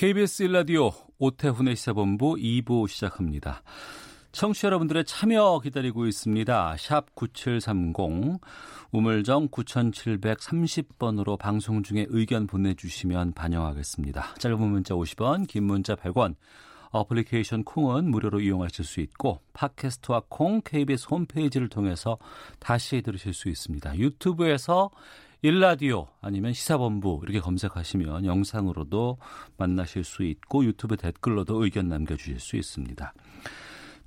KBS 1라디오 오태훈의 시사본부 2부 시작합니다. 청취자 여러분들의 참여 기다리고 있습니다. 샵 9730, 우물정 9730번으로 방송 중에 의견 보내주시면 반영하겠습니다. 짧은 문자 50원, 긴 문자 100원, 어플리케이션 콩은 무료로 이용하실 수 있고 팟캐스트와 콩 KBS 홈페이지를 통해서 다시 들으실 수 있습니다. 유튜브에서 일라디오 아니면 시사본부 이렇게 검색하시면 영상으로도 만나실 수 있고 유튜브 댓글로도 의견 남겨주실 수 있습니다.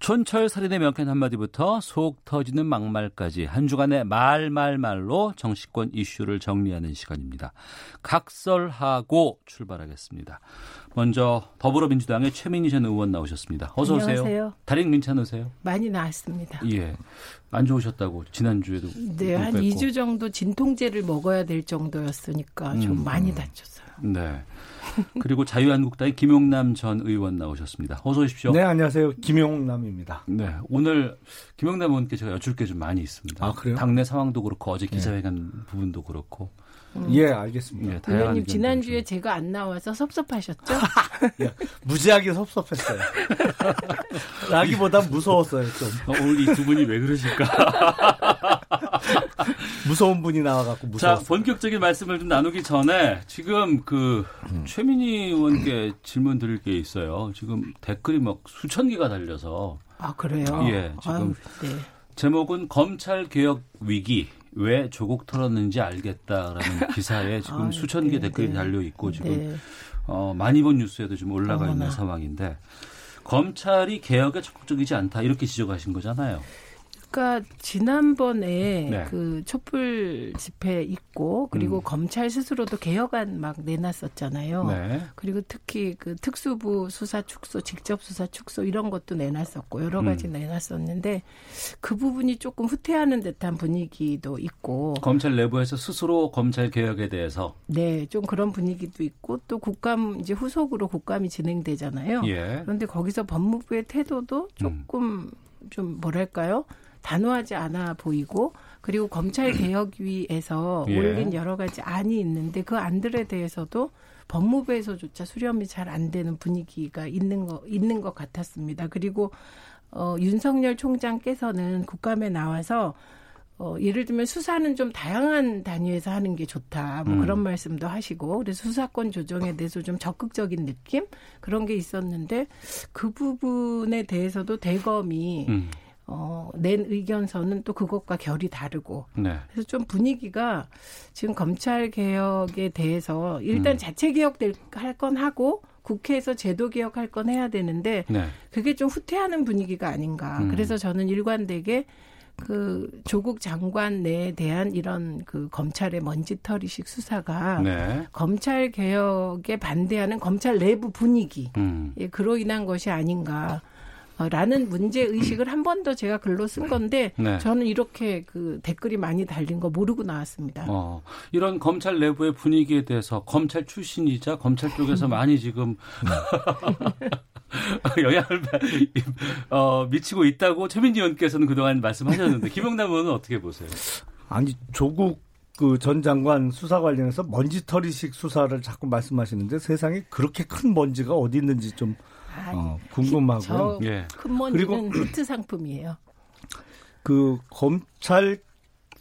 촌철 살인의 명쾌한 한마디부터 속 터지는 막말까지 한 주간의 말말말로 정치권 이슈를 정리하는 시간입니다. 각설하고 출발하겠습니다. 먼저 더불어민주당의 최민희 전 의원 나오셨습니다. 어서 오세요. 안녕하세요. 다리 괜찮으세요? 많이 나았습니다. 예. 안 좋으셨다고 지난주에도 네, 한 뵙고. 2주 정도 진통제를 먹어야 될 정도였으니까 좀 음. 많이 다쳤어요. 네. 그리고 자유한국당의 김용남 전 의원 나오셨습니다. 어서 오십시오. 네 안녕하세요 김용남입니다. 네, 오늘 김영남 의원께 제가 여쭐 게 좀 많이 있습니다. 아, 그래요? 당내 상황도 그렇고 어제 기자회견 부분도 그렇고. 예 알겠습니다. 예, 의원님 지난주에 좀- 제가 안 나와서 섭섭하셨죠? 예, 무지하게 섭섭했어요. 라기보다 무서웠어요 좀. 어, 오늘 이 두 분이 왜 그러실까? 무서운 분이 나와갖고 자, 무서웠어요. 본격적인 말씀을 좀 나누기 전에 지금 그 음. 최민희 의원께 질문 드릴 게 있어요. 지금 댓글이 막 수천 개가 달려서 아 그래요? 예, 지금 아유, 네. 제목은 검찰 개혁 위기 왜 조국 털었는지 알겠다라는 기사에 지금 아유, 수천 개 네, 댓글이 네. 달려 있고 지금 네. 어, 많이 본 뉴스에도 좀 올라가 있는 어머나. 상황인데 검찰이 개혁에 적극적이지 않다 이렇게 지적하신 거잖아요. 그러니까 지난번에 네. 그 촛불 집회 있고 그리고 음. 검찰 스스로도 개혁안 막 내놨었잖아요. 네. 그리고 특히 그 특수부 수사 축소, 직접 수사 축소 이런 것도 내놨었고 여러 가지 음. 내놨었는데 그 부분이 조금 후퇴하는 듯한 분위기도 있고 검찰 내부에서 스스로 검찰 개혁에 대해서 네, 좀 그런 분위기도 있고 또 국감 이제 후속으로 국감이 진행되잖아요. 예. 그런데 거기서 법무부의 태도도 조금 좀 뭐랄까요? 단호하지 않아 보이고 그리고 검찰 개혁 위에서 예. 올린 여러 가지 안이 있는데 그 안들에 대해서도 법무부에서조차 수렴이 잘 안 되는 분위기가 있는 거 있는 것 같았습니다. 그리고 어 윤석열 총장께서는 국감에 나와서 어, 예를 들면 수사는 좀 다양한 단위에서 하는 게 좋다. 뭐 음. 그런 말씀도 하시고 그래서 수사권 조정에 대해서 좀 적극적인 느낌 그런 게 있었는데 그 부분에 대해서도 대검이 음. 어, 낸 의견서는 또 그것과 결이 다르고 네. 그래서 좀 분위기가 지금 검찰 개혁에 대해서 일단 음. 자체 개혁 할 건 하고 국회에서 제도 개혁할 건 해야 되는데 네. 그게 좀 후퇴하는 분위기가 아닌가. 음. 그래서 저는 일관되게 그 조국 장관에 대한 이런 그 검찰의 먼지털이식 수사가 네. 검찰 개혁에 반대하는 검찰 내부 분위기 음. 예, 그로 인한 것이 아닌가. 어, 라는 문제 의식을 한 번 더 제가 글로 쓴 건데 네. 저는 이렇게 그 댓글이 많이 달린 거 모르고 나왔습니다. 어, 이런 검찰 내부의 분위기에 대해서 검찰 출신이자 검찰 쪽에서 많이 지금 영향을 어, 미치고 있다고 최민지 의원께서는 그동안 말씀하셨는데 김영남 의원은 어떻게 보세요? 아니 조국 그전 장관 수사 관련해서 먼지털이식 수사를 자꾸 말씀하시는데 세상에 그렇게 큰 먼지가 어디 있는지 좀 아, 어, 궁금하고요. 저 예. 큰 먼지는 히트 상품이에요. 그 검찰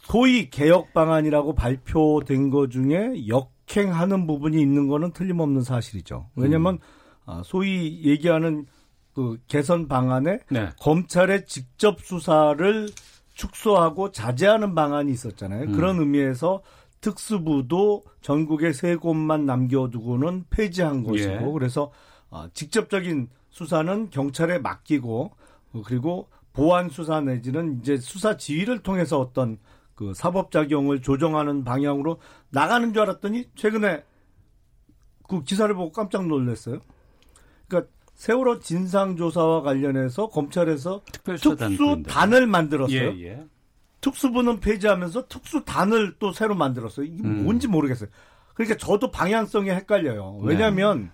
소위 개혁 방안이라고 발표된 것 중에 역행하는 부분이 있는 거는 틀림없는 사실이죠. 왜냐하면 아, 소위 얘기하는 그 개선 방안에 네. 검찰의 직접 수사를 축소하고 자제하는 방안이 있었잖아요. 음. 그런 의미에서 특수부도 전국에 세 곳만 남겨두고는 폐지한 것이고 예. 그래서 아, 직접적인 수사는 경찰에 맡기고 어, 그리고 보안 수사 내지는 이제 수사 지휘를 통해서 어떤 그 사법 작용을 조정하는 방향으로 나가는 줄 알았더니 최근에 그 기사를 보고 깜짝 놀랐어요. 그러니까 세월호 진상 조사와 관련해서 검찰에서 특수단을 만들었어요. 예, 예. 특수부는 폐지하면서 특수단을 또 새로 만들었어요. 이게 음. 뭔지 모르겠어요. 그러니까 저도 방향성이 헷갈려요. 왜냐하면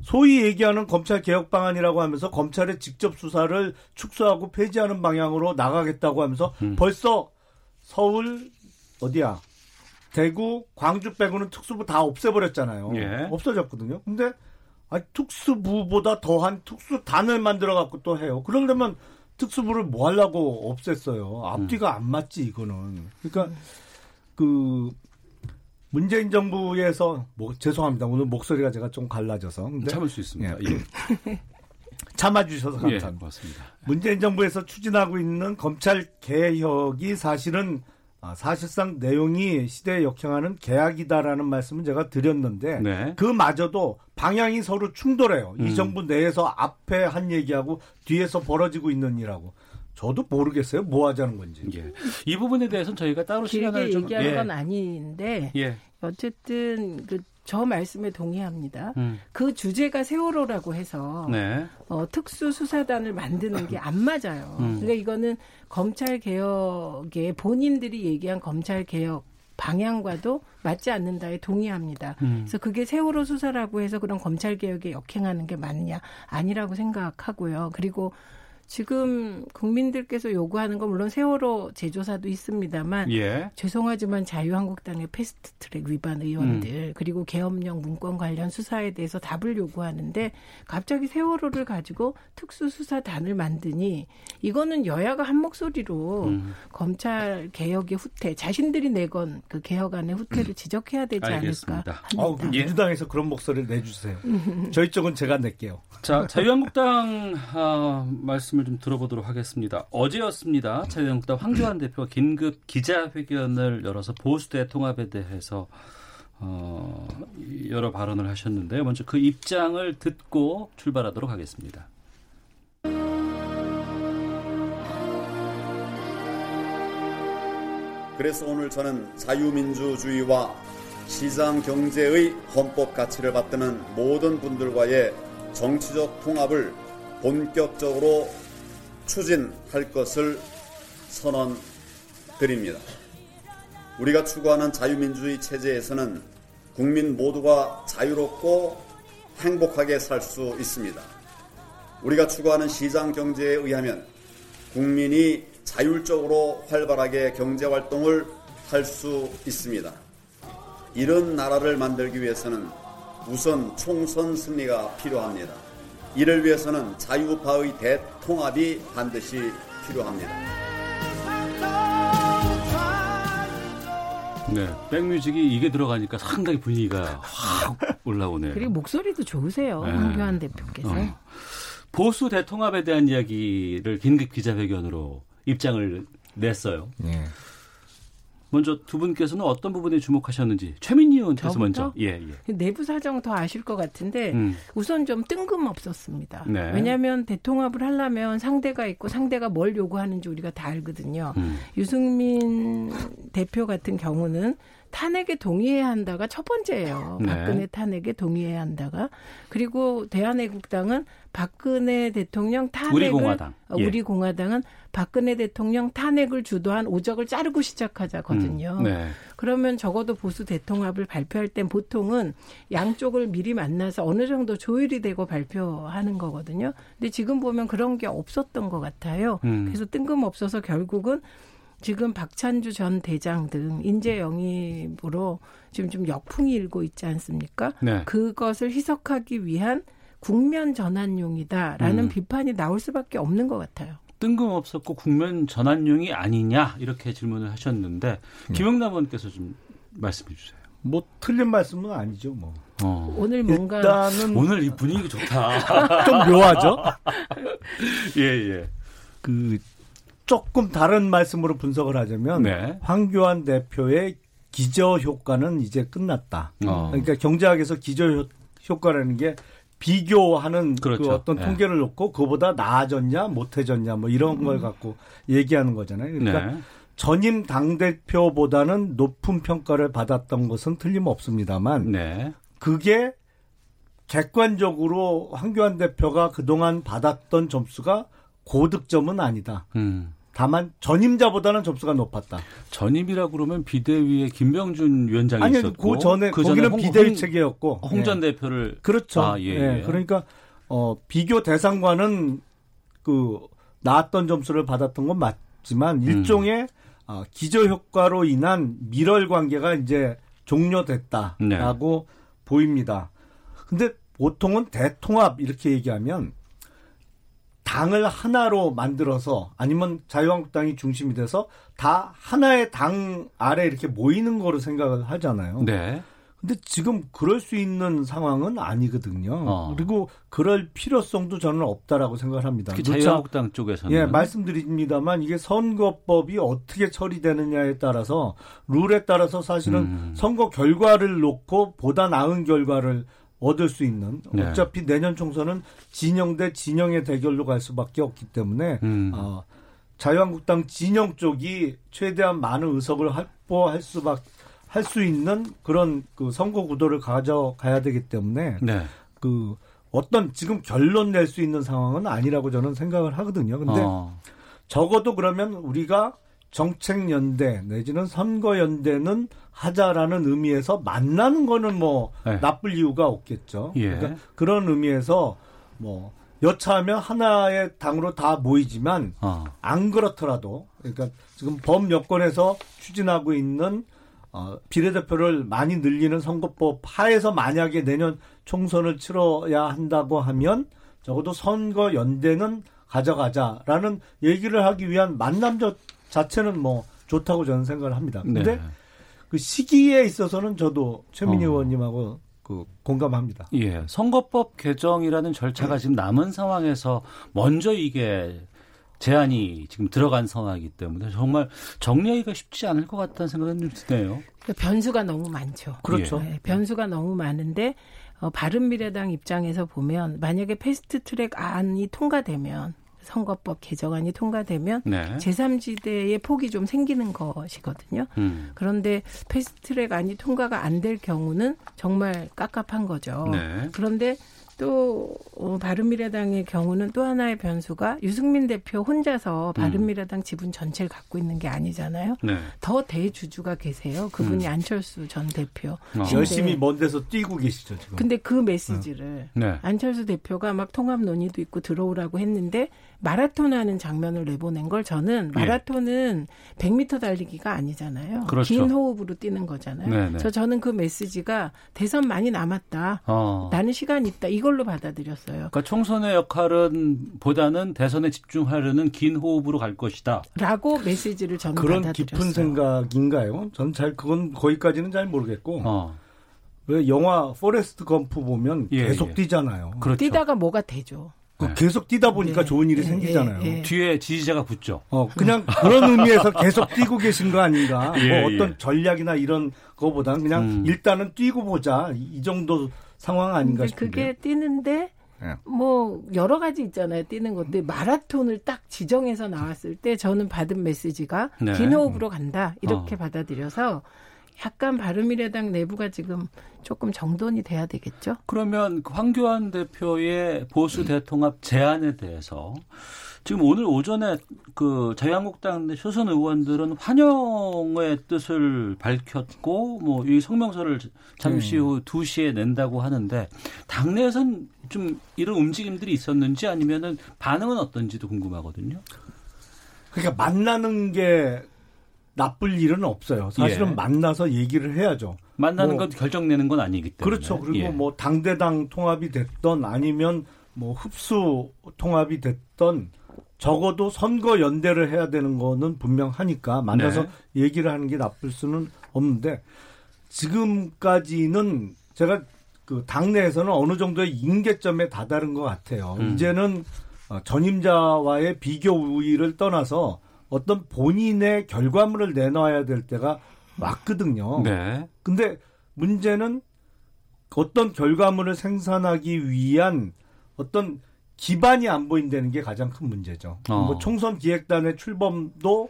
소위 얘기하는 검찰 개혁 방안이라고 하면서 검찰의 직접 수사를 축소하고 폐지하는 방향으로 나가겠다고 하면서 음. 벌써 서울 어디야? 대구, 광주 빼고는 특수부 다 없애버렸잖아요. 예. 없어졌거든요. 근데 아니, 특수부보다 더한 특수단을 만들어 갖고 또 해요. 그러려면 특수부를 뭐 하려고 없앴어요. 앞뒤가 안 맞지 이거는. 그러니까 그 문재인 정부에서 뭐 죄송합니다. 오늘 목소리가 제가 좀 갈라져서 참을 수 있습니다. 예, 참아주셔서 예, 감사합니다. 고맙습니다. 문재인 정부에서 추진하고 있는 검찰 개혁이 사실은 아, 사실상 내용이 시대에 역행하는 계약이다라는 말씀을 제가 드렸는데 네. 그마저도 방향이 서로 충돌해요. 음. 이 정부 내에서 앞에 한 얘기하고 뒤에서 벌어지고 있는 일하고 저도 모르겠어요. 뭐 하자는 건지. 예. 이 부분에 대해서는 저희가 따로 길게 시간을 좀 얘기하는 예. 건 아닌데 예. 어쨌든 그 저 말씀에 동의합니다. 음. 그 주제가 세월호라고 해서 네. 어, 특수 수사단을 만드는 게 안 맞아요. 음. 그러니까 이거는 검찰 개혁에 본인들이 얘기한 검찰 개혁 방향과도 맞지 않는다에 동의합니다. 음. 그래서 그게 세월호 수사라고 해서 그런 검찰 개혁에 역행하는 게 맞냐 아니라고 생각하고요. 그리고 지금 국민들께서 요구하는 건 물론 세월호 제조사도 있습니다만 예. 죄송하지만 자유한국당의 패스트트랙 위반 의원들 음. 그리고 계엄령 문건 관련 수사에 대해서 답을 요구하는데 갑자기 세월호를 가지고 특수수사단을 만드니 이거는 여야가 한 목소리로 음. 검찰 개혁의 후퇴 자신들이 내건 그 개혁안의 후퇴를 지적해야 되지 알겠습니다. 않을까 아우, 합니다. 그 민주당에서 그런 목소리를 내주세요. 저희 쪽은 제가 낼게요. 자, 자유한국당 아, 말씀 을 좀 들어보도록 하겠습니다. 어제였습니다. 자유한국당 황교안 대표가 긴급 기자회견을 열어서 보수대 통합에 대해서 어, 여러 발언을 하셨는데요. 먼저 그 입장을 듣고 출발하도록 하겠습니다. 그래서 오늘 저는 자유민주주의와 시장 경제의 헌법 가치를 받드는 모든 분들과의 정치적 통합을 본격적으로 추진할 것을 선언드립니다. 우리가 추구하는 자유민주주의 체제에서는 국민 모두가 자유롭고 행복하게 살 수 있습니다. 우리가 추구하는 시장 경제에 의하면 국민이 자율적으로 활발하게 경제 활동을 할 수 있습니다. 이런 나라를 만들기 위해서는 우선 총선 승리가 필요합니다. 이를 위해서는 자유파의 대통합이 반드시 필요합니다. 네, 백뮤직이 이게 들어가니까 상당히 분위기가 확 올라오네요. 그리고 목소리도 좋으세요 네. 황교안 대표께서 어. 보수 대통합에 대한 이야기를 긴급 기자회견으로 입장을 냈어요. 예. 먼저 두 분께서는 어떤 부분에 주목하셨는지 최민희 의원께서? 먼저 예 예. 내부 사정 더 아실 것 같은데 음. 우선 좀 뜬금없었습니다. 네. 왜냐하면 대통합을 하려면 상대가 있고 상대가 뭘 요구하는지 우리가 다 알거든요. 음. 유승민 대표 같은 경우는 탄핵에 동의해야 한다가 첫 번째예요. 네. 박근혜 탄핵에 동의해야 한다가 그리고 대한애국당은 박근혜 대통령 탄핵을 우리 공화당. 어, 예. 우리 공화당은 박근혜 대통령 탄핵을 주도한 오적을 자르고 시작하자거든요. 음. 네. 그러면 적어도 보수 대통합을 발표할 땐 보통은 양쪽을 미리 만나서 어느 정도 조율이 되고 발표하는 거거든요. 근데 지금 보면 그런 게 없었던 것 같아요. 음. 그래서 뜬금없어서 결국은 지금 박찬주 전 대장 등 인재 영입으로 지금 좀 역풍이 일고 있지 않습니까? 네. 그것을 희석하기 위한 국면 전환용이다라는 음. 비판이 나올 수밖에 없는 것 같아요. 뜬금없었고 국면 전환용이 아니냐 이렇게 질문을 하셨는데 김영남 의원께서 좀 말씀해 주세요. 뭐 틀린 말씀은 아니죠. 뭐 어. 오늘 뭔가 일단은 오늘 이 분위기 좋다. 좀 묘하죠. 예 예. 그 조금 다른 말씀으로 분석을 하자면 네. 황교안 대표의 기저 효과는 이제 끝났다. 어. 그러니까 경제학에서 기저 효- 효과라는 게 비교하는 그 그렇죠. 어떤 네. 통계를 놓고 그보다 나아졌냐 못해졌냐 뭐 이런 걸 갖고 얘기하는 거잖아요. 그러니까 네. 전임 당 대표보다는 높은 평가를 받았던 것은 틀림없습니다만 네. 그게 객관적으로 황교안 대표가 그동안 받았던 점수가 고득점은 아니다. 음. 다만 전임자보다는 점수가 높았다. 전임이라 그러면 비대위에 김병준 위원장이 아니, 있었고 그 전에 그 거기는 홍- 비대위 홍- 체계였고 홍전 예. 대표를 그렇죠. 아, 예, 예, 예. 그러니까 어 비교 대상과는 그 나았던 점수를 받았던 건 맞지만 음. 일종의 어, 기저 효과로 인한 밀월 관계가 이제 종료됐다라고 네. 보입니다. 근데 보통은 대통합 이렇게 얘기하면 당을 하나로 만들어서 아니면 자유한국당이 중심이 돼서 다 하나의 당 아래 이렇게 모이는 거로 생각을 하잖아요. 네. 근데 지금 그럴 수 있는 상황은 아니거든요. 어. 그리고 그럴 필요성도 저는 없다라고 생각을 합니다. 자유한국당 쪽에서는 예, 말씀드립니다만 이게 선거법이 어떻게 처리되느냐에 따라서 룰에 따라서 사실은 음. 선거 결과를 놓고 보다 나은 결과를 얻을 수 있는 네. 어차피 내년 총선은 진영 대 진영의 대결로 갈 수밖에 없기 때문에 음. 어, 자유한국당 진영 쪽이 최대한 많은 의석을 확보할 수밖 할 수 있는 그런 그 선거 구도를 가져가야 되기 때문에 네. 그 어떤 지금 결론 낼 수 있는 상황은 아니라고 저는 생각을 하거든요. 근데 어. 적어도 그러면 우리가 정책연대 내지는 선거연대는 하자라는 의미에서 만나는 거는 뭐 네. 나쁠 이유가 없겠죠. 예. 그러니까 그런 의미에서 뭐 여차하면 하나의 당으로 다 모이지만 어. 안 그렇더라도 그러니까 지금 범 여권에서 추진하고 있는 어, 비례대표를 많이 늘리는 선거법 하에서 만약에 내년 총선을 치러야 한다고 하면 적어도 선거 연대는 가져가자라는 얘기를 하기 위한 만남 자- 자체는 뭐 좋다고 저는 생각을 합니다. 근데 네. 그 시기에 있어서는 저도 최민희 어. 의원님하고 그 공감합니다. 예, 선거법 개정이라는 절차가 지금 남은 상황에서 먼저 이게 제안이 지금 들어간 상황이기 때문에 정말 정리하기가 쉽지 않을 것 같다는 생각은 좀 드네요. 그 변수가 너무 많죠. 그렇죠. 네, 변수가 너무 많은데 어, 바른미래당 입장에서 보면 만약에 패스트트랙 안이 통과되면 선거법 개정안이 통과되면 네. 제3지대의 폭이 좀 생기는 것이거든요. 음. 그런데 패스트트랙 안이 통과가 안 될 경우는 정말 깝깝한 거죠. 네. 그런데 또 어, 바른미래당의 경우는 또 하나의 변수가 유승민 대표 혼자서 바른미래당 지분 전체를 갖고 있는 게 아니잖아요. 네. 더 대주주가 계세요. 그분이 안철수 전 대표. 어. 근데- 열심히 먼 데서 뛰고 계시죠 지금. 근데 그 메시지를 네. 안철수 대표가 막 통합 논의도 있고 들어오라고 했는데 마라톤 하는 장면을 내보낸 걸 저는 예. 마라톤은 100m 달리기가 아니잖아요. 그렇죠. 긴 호흡으로 뛰는 거잖아요. 네네. 그래서 저는 그 메시지가 대선 많이 남았다. 어. 나는 시간 있다. 이걸로 받아들였어요. 그러니까 총선의 역할은 보다는 대선에 집중하려는 긴 호흡으로 갈 것이다. 라고 메시지를 저는 그런 받아들였어요. 깊은 생각인가요? 저는 잘 그건 거기까지는 잘 모르겠고 어. 왜 영화 포레스트 검프 보면 예, 계속 예. 뛰잖아요. 그렇죠. 뛰다가 뭐가 되죠. 그 네. 계속 뛰다 보니까 네. 좋은 일이 예, 생기잖아요. 예, 예. 뒤에 지지자가 붙죠. 어 그냥 그런 의미에서 계속 뛰고 계신 거 아닌가? 예, 뭐 어떤 예. 전략이나 이런 거보다는 그냥 음. 일단은 뛰고 보자 이, 이 정도 상황 아닌가 싶은데. 그게 뛰는데 예. 뭐 여러 가지 있잖아요. 뛰는 건데 마라톤을 딱 지정해서 나왔을 때 저는 받은 메시지가 네. 긴 호흡으로 간다 이렇게 어. 받아들여서 약간 바른미래당 내부가 지금 조금 정돈이 돼야 되겠죠. 그러면 그 황교안 대표의 보수 대통합 제안에 대해서 지금 오늘 오전에 그 자유한국당 내 초선 의원들은 환영의 뜻을 밝혔고 뭐 이 성명서를 잠시 후 2시에 낸다고 하는데 당내에선 좀 이런 움직임들이 있었는지 아니면은 반응은 어떤지도 궁금하거든요. 그러니까 만나는 게 나쁠 일은 없어요. 사실은 예. 만나서 얘기를 해야죠. 만나는 뭐, 건 결정 내는 건 아니기 때문에. 그렇죠. 그리고 예. 뭐 당대당 통합이 됐던 아니면 뭐 흡수 통합이 됐던 적어도 선거 연대를 해야 되는 거는 분명하니까 만나서 네. 얘기를 하는 게 나쁠 수는 없는데 지금까지는 제가 그 당내에서는 어느 정도의 임계점에 다다른 것 같아요. 음. 이제는 어, 전임자와의 비교 우위를 떠나서 어떤 본인의 결과물을 내놔야 될 때가 왔거든요. 네. 근데 문제는 어떤 결과물을 생산하기 위한 어떤 기반이 안 보인다는 게 가장 큰 문제죠. 어. 뭐 총선 기획단의 출범도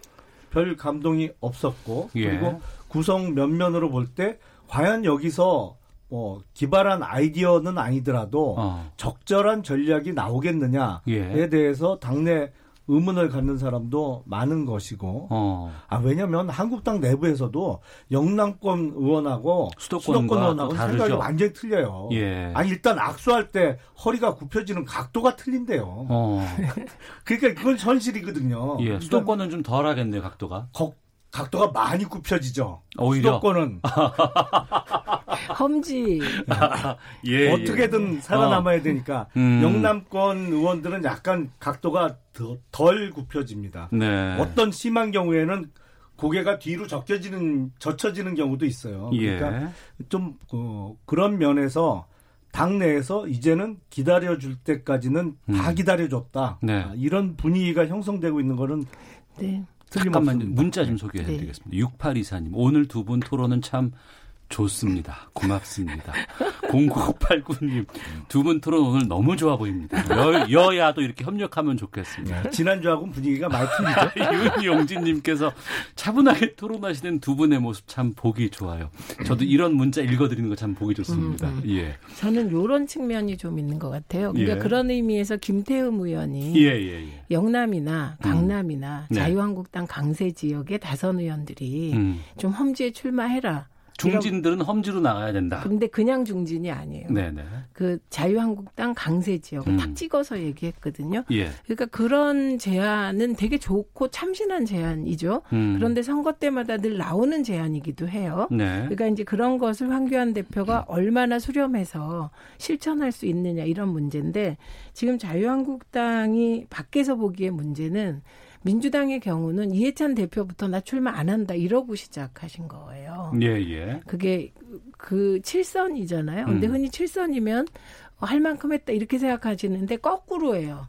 별 감동이 없었고 예. 그리고 구성 면면으로 볼 때 과연 여기서 어, 기발한 아이디어는 아니더라도 어. 적절한 전략이 나오겠느냐에 예. 대해서 당내 의문을 갖는 사람도 많은 것이고 어. 아 왜냐하면 한국당 내부에서도 영남권 의원하고 수도권 의원하고 또 생각이? 완전히 틀려요. 예. 아니 일단 악수할 때 허리가 굽혀지는 각도가 틀린데요. 어. 그러니까 그건 현실이거든요. 예. 그러니까 수도권은 좀 덜하겠네요, 각도가. 거- 각도가 많이 굽혀지죠. 오히려? 수도권은 험지 예. 어떻게든 살아남아야 되니까 음. 영남권 의원들은 약간 각도가 더, 덜 굽혀집니다. 네. 어떤 심한 경우에는 고개가 뒤로 적혀지는 젖혀지는 경우도 있어요. 예. 그러니까 좀 어, 그런 면에서 당내에서 이제는 기다려줄 때까지는 다 음. 기다려줬다. 네. 아, 이런 분위기가 형성되고 있는 거는 네. 잠깐만 틀림없습니다. 문자 좀 소개해 네. 드리겠습니다. 6824님. 오늘 두 분 토론은 참 좋습니다. 고맙습니다. 0989님. 두 분 토론 오늘 너무 좋아 보입니다. 여, 여야도 이렇게 협력하면 좋겠습니다. 네, 지난주하고는 분위기가 많이 틀리죠. 윤용진님께서 차분하게 토론하시는 두 분의 모습 참 보기 좋아요. 저도 이런 문자 읽어드리는 거 참 보기 좋습니다. 음, 예. 저는 요런 측면이 좀 있는 것 같아요. 그러니까 예. 그런 의미에서 김태흠 의원이 예, 예, 예. 영남이나 강남이나 네. 자유한국당 강세 지역의 다선 의원들이 음. 좀 험지에 출마해라. 중진들은 험지로 나가야 된다. 근데 그냥 중진이 아니에요. 네네. 그 자유한국당 강세 지역을 음. 탁 찍어서 얘기했거든요. 예. 그러니까 그런 제안은 되게 좋고 참신한 제안이죠. 음. 그런데 선거 때마다 늘 나오는 제안이기도 해요. 네. 그러니까 이제 그런 것을 황교안 대표가 얼마나 수렴해서 실천할 수 있느냐 이런 문제인데 지금 자유한국당이 밖에서 보기에 문제는 민주당의 경우는 이해찬 대표부터 나 출마 안 한다 이러고 시작하신 거예요. 예, 예. 그게 그 7선이잖아요. 근데 음. 흔히 7선이면 할 만큼 했다 이렇게 생각하시는데 거꾸로예요.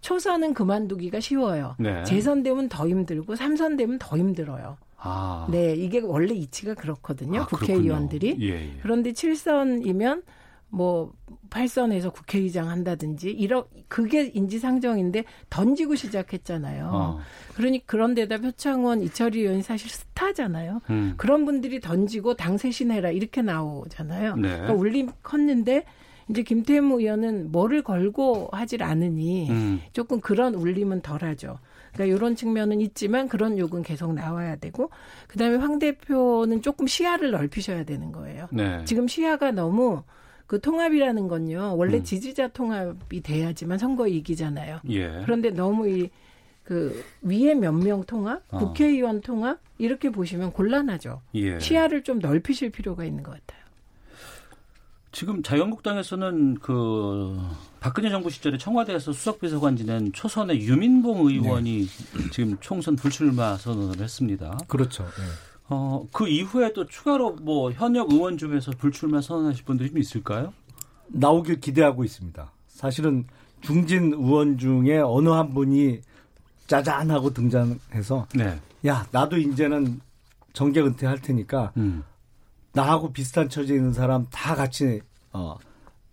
초선은 그만두기가 쉬워요. 네. 재선 되면 더 힘들고 삼선 되면 더 힘들어요. 아. 네, 이게 원래 이치가 그렇거든요. 아, 국회의원들이. 예, 예. 그런데 7선이면 뭐 8선에서 국회의장 한다든지 이러 그게 인지상정인데 던지고 시작했잖아요. 어. 그러니 그런 데다 표창원 이철희 의원이 사실 스타잖아요. 음. 그런 분들이 던지고 당 쇄신해라 이렇게 나오잖아요. 네. 그러니까 울림 컸는데 이제 김태무 의원은 뭐를 걸고 하질 않으니 음. 조금 그런 울림은 덜하죠. 그러니까 이런 측면은 있지만 그런 욕은 계속 나와야 되고 그다음에 황 대표는 조금 시야를 넓히셔야 되는 거예요. 네. 지금 시야가 너무 그 통합이라는 건요. 원래 음. 지지자 통합이 돼야지만 선거 이기잖아요. 예. 그런데 너무 이 그 위에 몇 명 통합, 어. 국회의원 통합 이렇게 보시면 곤란하죠. 예. 시야를 좀 넓히실 필요가 있는 것 같아요. 지금 자유한국당에서는 그 박근혜 정부 시절에 청와대에서 수석비서관 지낸 초선의 유민봉 의원이 지금 총선 불출마 선언을 했습니다. 그렇죠. 네. 어, 그 이후에 또 추가로 뭐 현역 의원 중에서 불출마 선언하실 분들이 좀 있을까요? 나오길 기대하고 있습니다. 사실은 중진 의원 중에 어느 한 분이 짜잔 하고 등장해서 네. 야 나도 이제는 정계 은퇴할 테니까 음. 나하고 비슷한 처지에 있는 사람 다 같이 어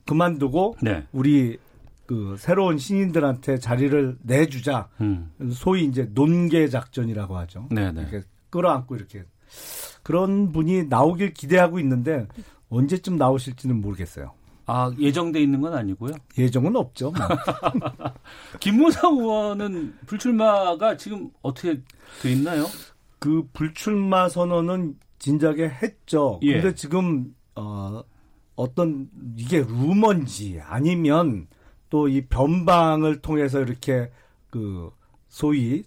그만두고 네. 우리 그 새로운 신인들한테 자리를 내주자. 음. 소위 이제 논계 작전이라고 하죠. 네, 네. 이렇게 끌어안고 이렇게 그런 분이 나오길 기대하고 있는데 언제쯤 나오실지는 모르겠어요. 아, 예정돼 있는 건 아니고요. 예정은 없죠. 뭐. 김무성 의원은 불출마가 지금 어떻게 돼 있나요? 그 불출마 선언은 진작에 했죠. 예. 근데 지금 어 어떤 이게 루머인지 아니면 또 이 변방을 통해서 이렇게 그 소위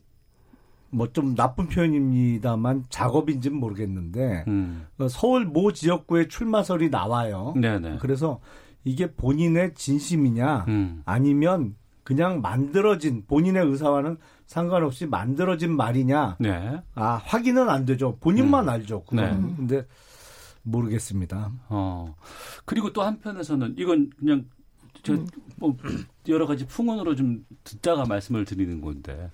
뭐 좀 나쁜 표현입니다만 작업인지는 모르겠는데 음. 어, 서울 모 지역구에 출마설이 나와요. 네네. 그래서 이게 본인의 진심이냐 음. 아니면 그냥 만들어진 본인의 의사와는 상관없이 만들어진 말이냐 네. 아 확인은 안 되죠 본인만 음. 알죠 그건 네. 근데 모르겠습니다 어. 그리고 또 한편에서는 이건 그냥 저 뭐 여러 가지 풍언으로 좀 듣다가 말씀을 드리는 건데.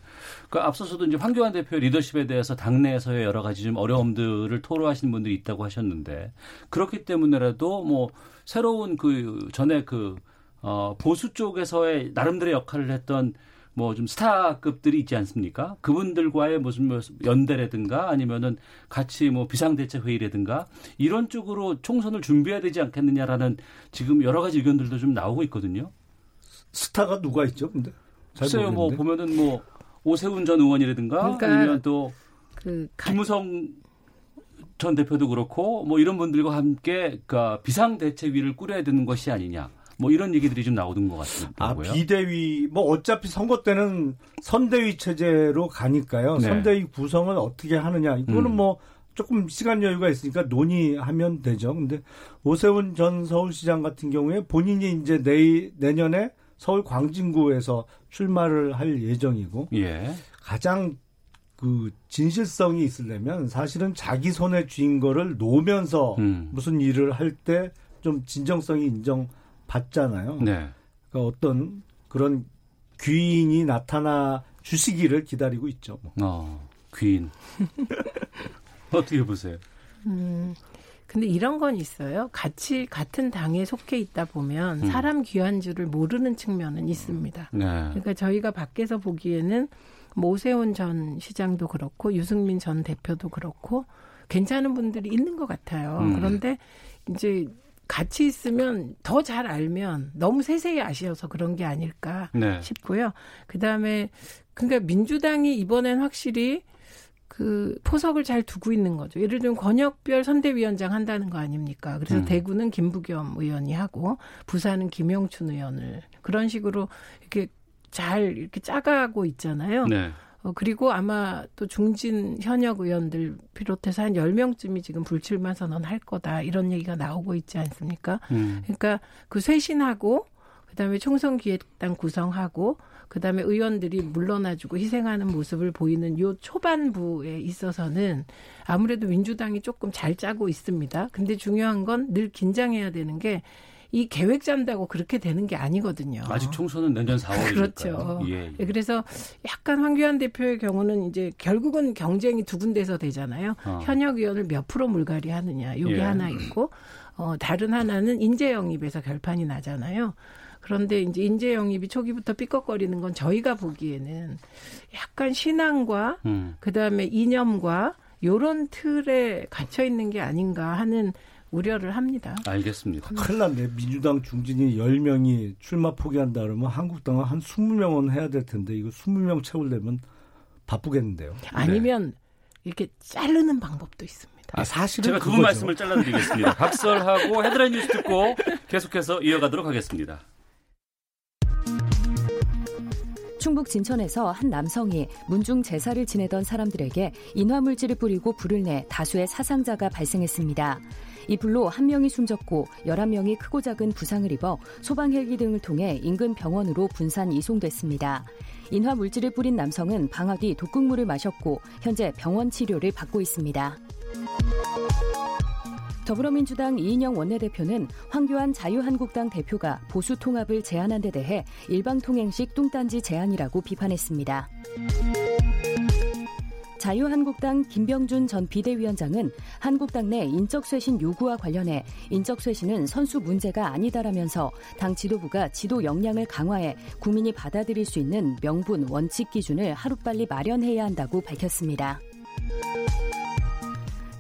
그 앞서서도 이제 황교안 대표의 리더십에 대해서 당내에서의 여러 가지 좀 어려움들을 토로하시는 분들이 있다고 하셨는데 그렇기 때문에라도 뭐 새로운 그 전에 그 어, 보수 쪽에서의 나름대로의 역할을 했던 뭐 좀 스타급들이 있지 않습니까? 그분들과의 무슨 뭐 연대라든가 아니면은 같이 뭐 비상대책 회의라든가 이런 쪽으로 총선을 준비해야 되지 않겠느냐라는 지금 여러 가지 의견들도 좀 나오고 있거든요. 스타가 누가 있죠? 근데 글쎄요, 뭐 보면은 뭐 오세훈 전 의원이라든가 그러니까 아니면 또그 김무성 전 대표도 그렇고 뭐 이런 분들과 함께 그 비상대책위를 꾸려야 되는 것이 아니냐. 뭐 이런 얘기들이 좀 나오는 것 같더라고요. 아, 비대위 뭐 어차피 선거 때는 선대위 체제로 가니까요. 네. 선대위 구성을 어떻게 하느냐 이거는 음. 뭐 조금 시간 여유가 있으니까 논의하면 되죠. 근데 오세훈 전 서울시장 같은 경우에 본인이 이제 내일 내년에 서울 광진구에서 출마를 할 예정이고 예. 가장 그 진실성이 있으려면 사실은 자기 손에 쥔 거를 놓으면서 음. 무슨 일을 할 때 좀 진정성이 인정 받잖아요. 네. 그러니까 어떤 그런 귀인이 나타나 주시기를 기다리고 있죠. 뭐. 어, 귀인. 어떻게 보세요? 음, 근데 이런 건 있어요. 같이 같은 당에 속해 있다 보면 음. 사람 귀한 줄을 모르는 측면은 있습니다. 네. 그러니까 저희가 밖에서 보기에는 모세훈 전 시장도 그렇고 유승민 전 대표도 그렇고 괜찮은 분들이 있는 것 같아요. 음. 그런데 이제 같이 있으면 더 잘 알면 너무 세세히 아시어서 그런 게 아닐까 네. 싶고요. 그 다음에 그러니까 민주당이 이번엔 확실히 그 포석을 잘 두고 있는 거죠. 예를 들면 권역별 선대위원장 한다는 거 아닙니까? 그래서 음. 대구는 김부겸 의원이 하고 부산은 김영춘 의원을 그런 식으로 이렇게 잘 이렇게 짜가고 있잖아요. 네. 어, 그리고 아마 또 중진 현역 의원들 비롯해서 한 10명쯤이 지금 불출마 선언할 거다. 이런 얘기가 나오고 있지 않습니까? 음. 그러니까 그 쇄신하고 그다음에 총선 기획당 구성하고 그다음에 의원들이 물러나주고 희생하는 모습을 보이는 요 초반부에 있어서는 아무래도 민주당이 조금 잘 짜고 있습니다. 근데 중요한 건 늘 긴장해야 되는 게 이 계획 짠다고 그렇게 되는 게 아니거든요. 아직 총선은 내년 4월이니까. 그렇죠. 예, 예. 그래서 약간 황교안 대표의 경우는 이제 결국은 경쟁이 두 군데서 되잖아요. 어. 현역 의원을 몇 프로 물갈이 하느냐. 요게 예. 하나 있고 어 다른 하나는 인재 영입에서 결판이 나잖아요. 그런데 이제 인재 영입이 초기부터 삐걱거리는 건 저희가 보기에는 약간 신앙과 음. 그다음에 이념과 요런 틀에 갇혀 있는 게 아닌가 하는 우려를 합니다. 알겠습니다. 큰일 났네. 민주당 중진이 10명이 출마 포기한다 그러면 한국당은 한 20명은 해야 될 텐데 이거 20명 채우려면 바쁘겠는데요. 아니면 네. 이렇게 자르는 방법도 있습니다. 아, 사실은 제가 그분 말씀을 잘라드리겠습니다. 박설하고 헤드라인 뉴스 듣고 계속해서 이어가도록 하겠습니다. 충북 진천에서 한 남성이 문중 제사를 지내던 사람들에게 인화물질을 뿌리고 불을 내 다수의 사상자가 발생했습니다. 이 불로 한 명이 숨졌고 11명이 크고 작은 부상을 입어 소방 헬기 등을 통해 인근 병원으로 분산 이송됐습니다. 인화 물질을 뿌린 남성은 방화 뒤 독극물을 마셨고 현재 병원 치료를 받고 있습니다. 더불어민주당 이인영 원내대표는 황교안 자유한국당 대표가 보수 통합을 제안한 데 대해 일방통행식 뚱딴지 제안이라고 비판했습니다. 자유한국당 김병준 전 비대위원장은 한국당 내 인적쇄신 요구와 관련해 인적쇄신은 선수 문제가 아니다라면서 당 지도부가 지도 역량을 강화해 국민이 받아들일 수 있는 명분 원칙 기준을 하루빨리 마련해야 한다고 밝혔습니다.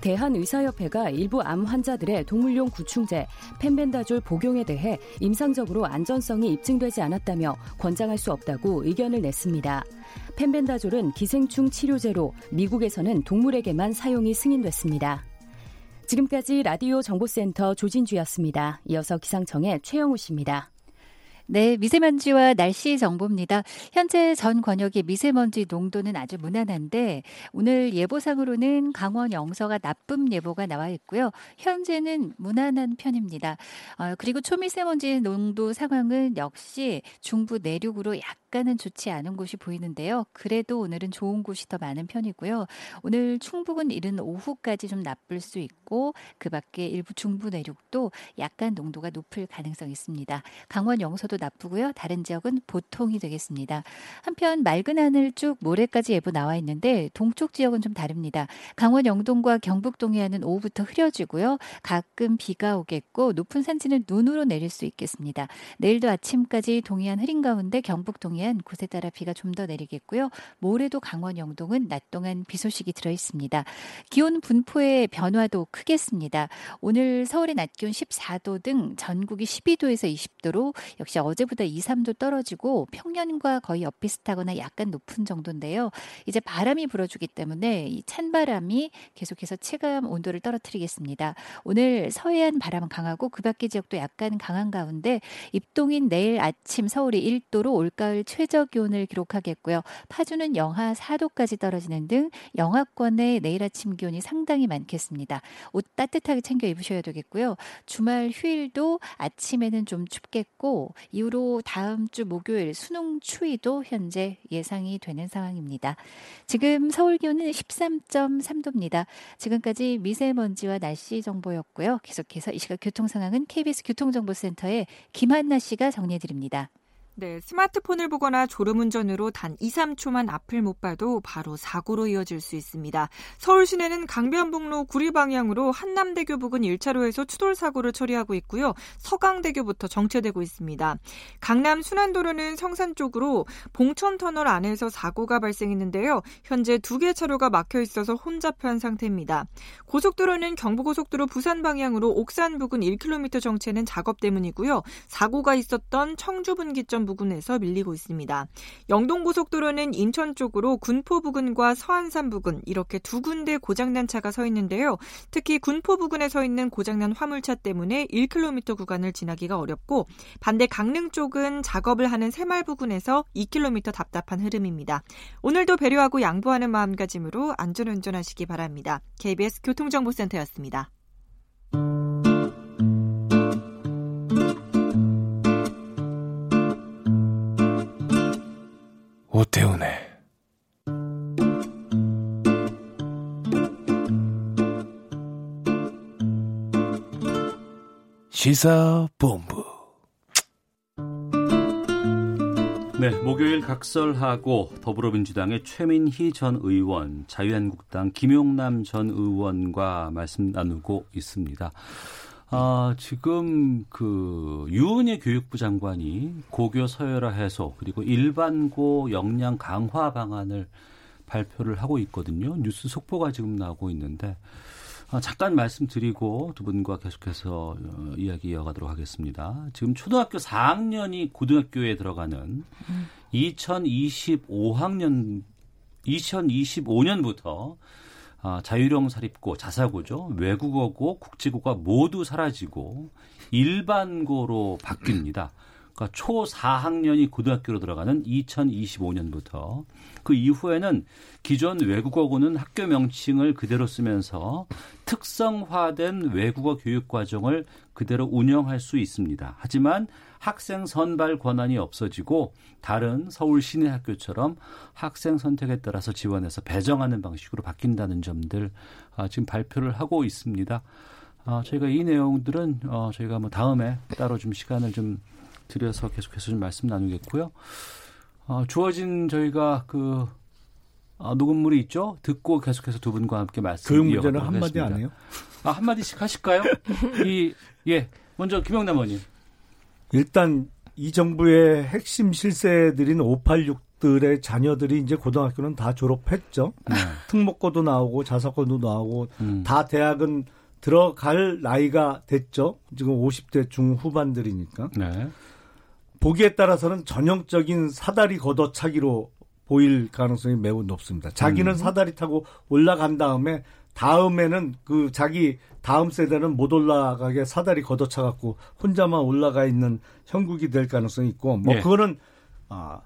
대한의사협회가 일부 암 환자들의 동물용 구충제 펜벤다졸 복용에 대해 임상적으로 안전성이 입증되지 않았다며 권장할 수 없다고 의견을 냈습니다. 펜벤다졸은 기생충 치료제로 미국에서는 동물에게만 사용이 승인됐습니다. 지금까지 라디오 정보센터 조진주였습니다. 이어서 기상청의 최영우 씨입니다. 네, 미세먼지와 날씨 정보입니다. 현재 전 권역의 미세먼지 농도는 아주 무난한데 오늘 예보상으로는 강원 영서가 나쁨 예보가 나와 있고요. 현재는 무난한 편입니다. 어, 그리고 초미세먼지 농도 상황은 역시 중부 내륙으로 약 간은 좋지 않은 곳이 보이는데요. 그래도 오늘은 좋은 곳이 더 많은 편이고요. 오늘 충북은 이른 오후까지 좀 나쁠 수 있고 그 밖에 일부 중부 내륙도 약간 농도가 높을 가능성이 있습니다. 강원 영서도 나쁘고요. 다른 지역은 보통이 되겠습니다. 한편 맑은 하늘 쭉 모레까지 예보 나와 있는데 동쪽 지역은 좀 다릅니다. 강원 영동과 경북 동해안은 오후부터 흐려지고요. 가끔 비가 오겠고 높은 산지는 눈으로 내릴 수 있겠습니다. 내일도 아침까지 동해안 흐린 가운데 경북 동해안 동해안 곳에 따라 비가 좀 더 내리겠고요. 모레도 강원 영동은 낮 동안 비 소식이 들어 있습니다. 기온 분포의 변화도 크겠습니다. 오늘 서울의 낮 기온 14도 등 전국이 12도에서 20도로 역시 어제보다 2, 3도 떨어지고 평년과 거의 엇비슷하거나 약간 높은 정도인데요. 이제 바람이 불어주기 때문에 이 찬바람이 계속해서 체감 온도를 떨어뜨리겠습니다. 오늘 서해안 바람 강하고 그 밖의 지역도 약간 강한 가운데 입동인 내일 아침 서울이 1도로 올가을 최저 기온을 기록하겠고요. 파주는 영하 4도까지 떨어지는 등 영하권의 내일 아침 기온이 상당히 많겠습니다. 옷 따뜻하게 챙겨 입으셔야 되겠고요. 주말 휴일도 아침에는 좀 춥겠고 이후로 다음 주 목요일 수능 추위도 현재 예상이 되는 상황입니다. 지금 서울 기온은 13.3도입니다. 지금까지 미세먼지와 날씨 정보였고요. 계속해서 이 시각 교통 상황은 KBS 교통정보센터의 김한나 씨가 정리해 드립니다. 네, 스마트폰을 보거나 졸음운전으로 단 2, 3초만 앞을 못 봐도 바로 사고로 이어질 수 있습니다. 서울 시내는 강변북로 구리 방향으로 한남대교 부근 1차로에서 추돌 사고를 처리하고 있고요. 서강대교부터 정체되고 있습니다. 강남 순환도로는 성산 쪽으로 봉천터널 안에서 사고가 발생했는데요. 현재 두 개 차로가 막혀 있어서 혼잡한 상태입니다. 고속도로는 경부고속도로 부산 방향으로 옥산 부근 1km 정체는 작업 때문이고요. 사고가 있었던 청주 분기점 부근에서 밀리고 있습니다. 영동고속도로는 인천 쪽으로 군포 부근과 서안산 부근 이렇게 두 군데 고장난 차가 서 있는데요. 특히 군포 부근에 서 있는 고장난 화물차 때문에 1km 구간을 지나기가 어렵고 반대 강릉 쪽은 작업을 하는 새말 부근에서 2km 답답한 흐름입니다. 오늘도 배려하고 양보하는 마음가짐으로 안전운전하시기 바랍니다. KBS 교통정보센터였습니다. 오태훈의 시사본부 네, 목요일 각설하고 더불어민주당의 최민희 전 의원, 자유한국당 김용남 전 의원과 말씀 나누고 있습니다. 아, 지금 그 유은혜 교육부 장관이 고교 서열화 해소 그리고 일반고 역량 강화 방안을 발표를 하고 있거든요. 뉴스 속보가 지금 나오고 있는데 아, 잠깐 말씀드리고 두 분과 계속해서 어, 이야기 이어가도록 하겠습니다. 지금 초등학교 4학년이 고등학교에 들어가는 음. 2025학년 2025년부터 아, 자유형 사립고, 자사고죠. 외국어고, 국제고가 모두 사라지고 일반고로 바뀝니다. 그러니까 초 4학년이 고등학교로 들어가는 2025년부터 그 이후에는 기존 외국어고는 학교 명칭을 그대로 쓰면서 특성화된 외국어 교육 과정을 그대로 운영할 수 있습니다. 하지만 학생 선발 권한이 없어지고 다른 서울 시내 학교처럼 학생 선택에 따라서 지원해서 배정하는 방식으로 바뀐다는 점들 아, 지금 발표를 하고 있습니다. 아, 저희가 이 내용들은 어, 저희가 뭐 다음에 따로 좀 시간을 좀 들여서 계속해서 좀 말씀 나누겠고요. 어, 주어진 저희가 그 아, 녹음물이 있죠. 듣고 계속해서 두 분과 함께 말씀. 교육 문제는 한 마디 안 해요? 아, 한 마디씩 하실까요? 이, 예. 먼저 김영남 의원님. 일단 이 정부의 핵심 실세들인 586들의 자녀들이 이제 고등학교는 다 졸업했죠. 네. 특목고도 나오고 자사고도 나오고 음. 다 대학은 들어갈 나이가 됐죠. 지금 50대 중후반들이니까. 네. 보기에 따라서는 전형적인 사다리 걷어차기로 보일 가능성이 매우 높습니다. 자기는 음. 사다리 타고 올라간 다음에 다음에는 그 자기 다음 세대는 못 올라가게 사다리 걷어차 갖고 혼자만 올라가 있는 형국이 될 가능성이 있고 뭐 네. 그거는 아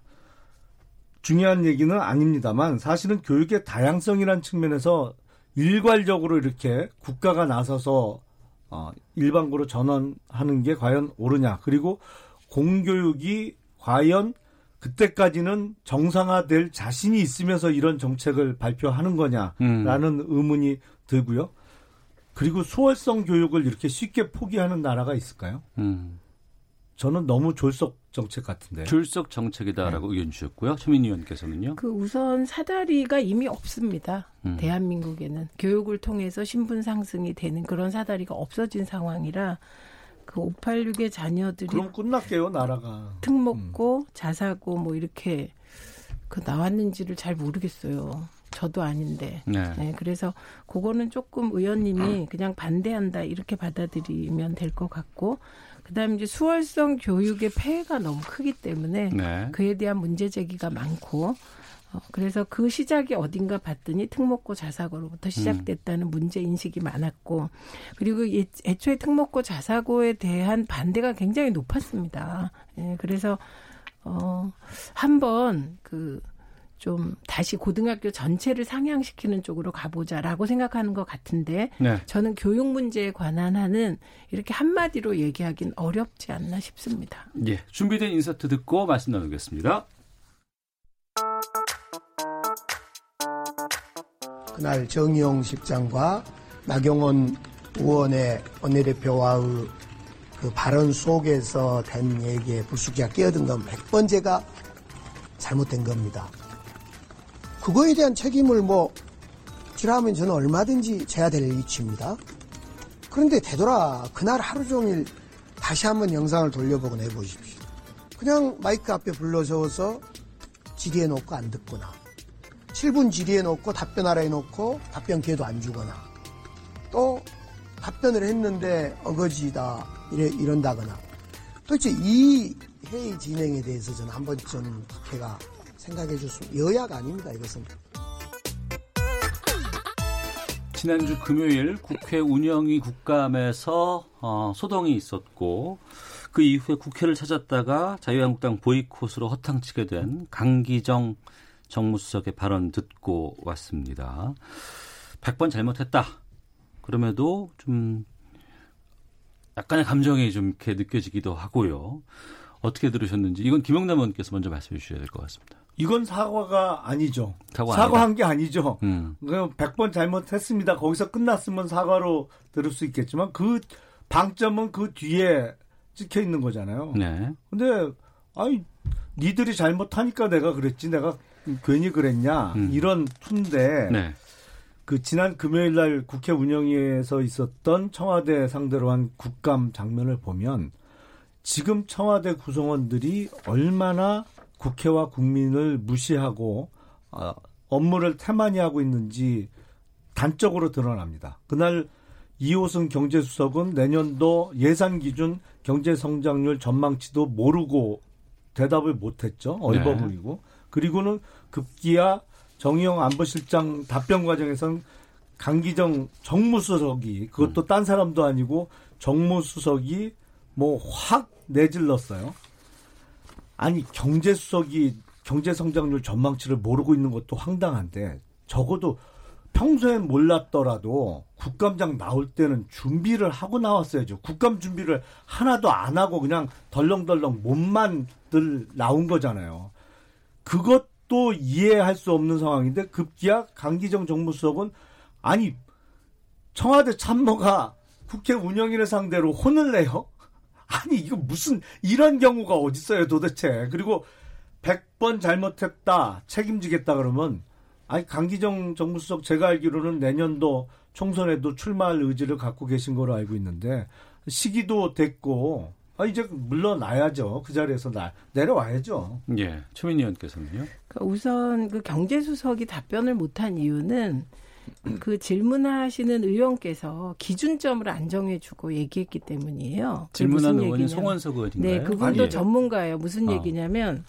중요한 얘기는 아닙니다만 사실은 교육의 다양성이라는 측면에서 일괄적으로 이렇게 국가가 나서서 어 일반고로 전환하는 게 과연 옳으냐 그리고 공교육이 과연 그때까지는 정상화될 자신이 있으면서 이런 정책을 발표하는 거냐라는 음. 의문이 들고요. 그리고 수월성 교육을 이렇게 쉽게 포기하는 나라가 있을까요? 음. 저는 너무 졸속 정책 같은데. 졸속 정책이다라고 네. 의견 주셨고요. 최민희 의원께서는요. 그 우선 사다리가 이미 없습니다. 음. 대한민국에는 교육을 통해서 신분 상승이 되는 그런 사다리가 없어진 상황이라 그 586의 자녀들이 그럼 끝났게요 나라가. 특목고, 음. 자사고 뭐 이렇게 그 나왔는지를 잘 모르겠어요. 저도 아닌데. 네. 네. 그래서 그거는 조금 의원님이 그냥 반대한다 이렇게 받아들이면 될 것 같고 그다음에 이제 수월성 교육의 폐해가 너무 크기 때문에 네. 그에 대한 문제 제기가 많고 어, 그래서 그 시작이 어딘가 봤더니 특목고 자사고로부터 시작됐다는 음. 문제 인식이 많았고 그리고 애초에 특목고 자사고에 대한 반대가 굉장히 높았습니다. 예, 그래서 어 한번 그 좀 다시 고등학교 전체를 상향시키는 쪽으로 가보자라고 생각하는 것 같은데 네. 저는 교육 문제에 관한 한은 이렇게 한마디로 얘기하긴 어렵지 않나 싶습니다. 예, 준비된 인서트 듣고 말씀 나누겠습니다. 그날 정의용 실장과 나경원 의원의 원내대표와의 그 발언 속에서 된 얘기에 불쑥이가 끼어든 건 100번째가 잘못된 겁니다. 그거에 대한 책임을 뭐 지라면 저는 얼마든지 져야 될 위치입니다. 그런데 되돌아 그날 하루 종일 다시 한번 영상을 돌려보고 내보십시오. 그냥 마이크 앞에 불러서서 지리해 놓고 안 듣거나 7분 질의해 놓고 답변하라 해놓고 답변 기회도 안 주거나 또 답변을 했는데 어거지다 이래, 이런다거나. 도대체 이 회의 진행에 대해서 저는 한 번쯤 국회가 생각해 줬으면 여야가 아닙니다 이것은. 지난주 금요일 국회 운영위 국감에서 어, 소동이 있었고 그 이후에 국회를 찾았다가 자유한국당 보이콧으로 허탕치게 된 강기정 정무수석의 발언 듣고 왔습니다. 100번 잘못했다. 그럼에도 좀 약간의 감정이 좀 이렇게 느껴지기도 하고요. 어떻게 들으셨는지 이건 김영남 의원께서 먼저 말씀해 주셔야 될 것 같습니다. 이건 사과가 아니죠. 사과 사과한 게 아니죠. 음. 100번 잘못했습니다. 거기서 끝났으면 사과로 들을 수 있겠지만 그 방점은 그 뒤에 찍혀 있는 거잖아요. 네. 근데 아니 니들이 잘못하니까 내가 그랬지. 내가 괜히 그랬냐 음. 이런 투인데 네. 그 지난 금요일 날 국회 운영위에서 있었던 청와대 상대로 한 국감 장면을 보면 지금 청와대 구성원들이 얼마나 국회와 국민을 무시하고 어, 업무를 태만히 하고 있는지 단적으로 드러납니다. 그날 이호승 경제수석은 내년도 예산 기준 경제 성장률 전망치도 모르고 대답을 못했죠. 얼버무리고. 네. 그리고는 급기야 정의용 안보실장 답변 과정에선 강기정 정무수석이 그것도 음. 딴 사람도 아니고 정무수석이 뭐 확 내질렀어요. 아니 경제수석이 경제성장률 전망치를 모르고 있는 것도 황당한데 적어도 평소엔 몰랐더라도 국감장 나올 때는 준비를 하고 나왔어야죠. 국감 준비를 하나도 안 하고 그냥 덜렁덜렁 몸만 들 나온 거잖아요. 그것도 이해할 수 없는 상황인데 급기야 강기정 정무수석은 아니 청와대 참모가 국회 운영위를 상대로 혼을 내요? 아니 이거 무슨 이런 경우가 어딨어요 도대체 그리고 100번 잘못했다 책임지겠다 그러면 아니 강기정 정무수석 제가 알기로는 내년도 총선에도 출마할 의지를 갖고 계신 거로 알고 있는데 시기도 됐고 아, 이제 물러나야죠. 그 자리에서 나, 내려와야죠. 예. 최민희 의원께서는요? 그러니까 우선 그 경제수석이 답변을 못한 이유는 그 질문하시는 의원께서 기준점을 안 정해주고 얘기했기 때문이에요. 질문하는 의원이 송원석 의원인가요? 네, 그분도 아니에요. 전문가예요. 무슨 어. 얘기냐면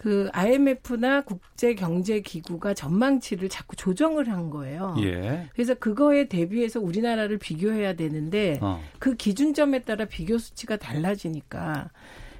그 IMF나 국제 경제 기구가 전망치를 자꾸 조정을 한 거예요. 예. 그래서 그거에 대비해서 우리나라를 비교해야 되는데 어. 그 기준점에 따라 비교 수치가 달라지니까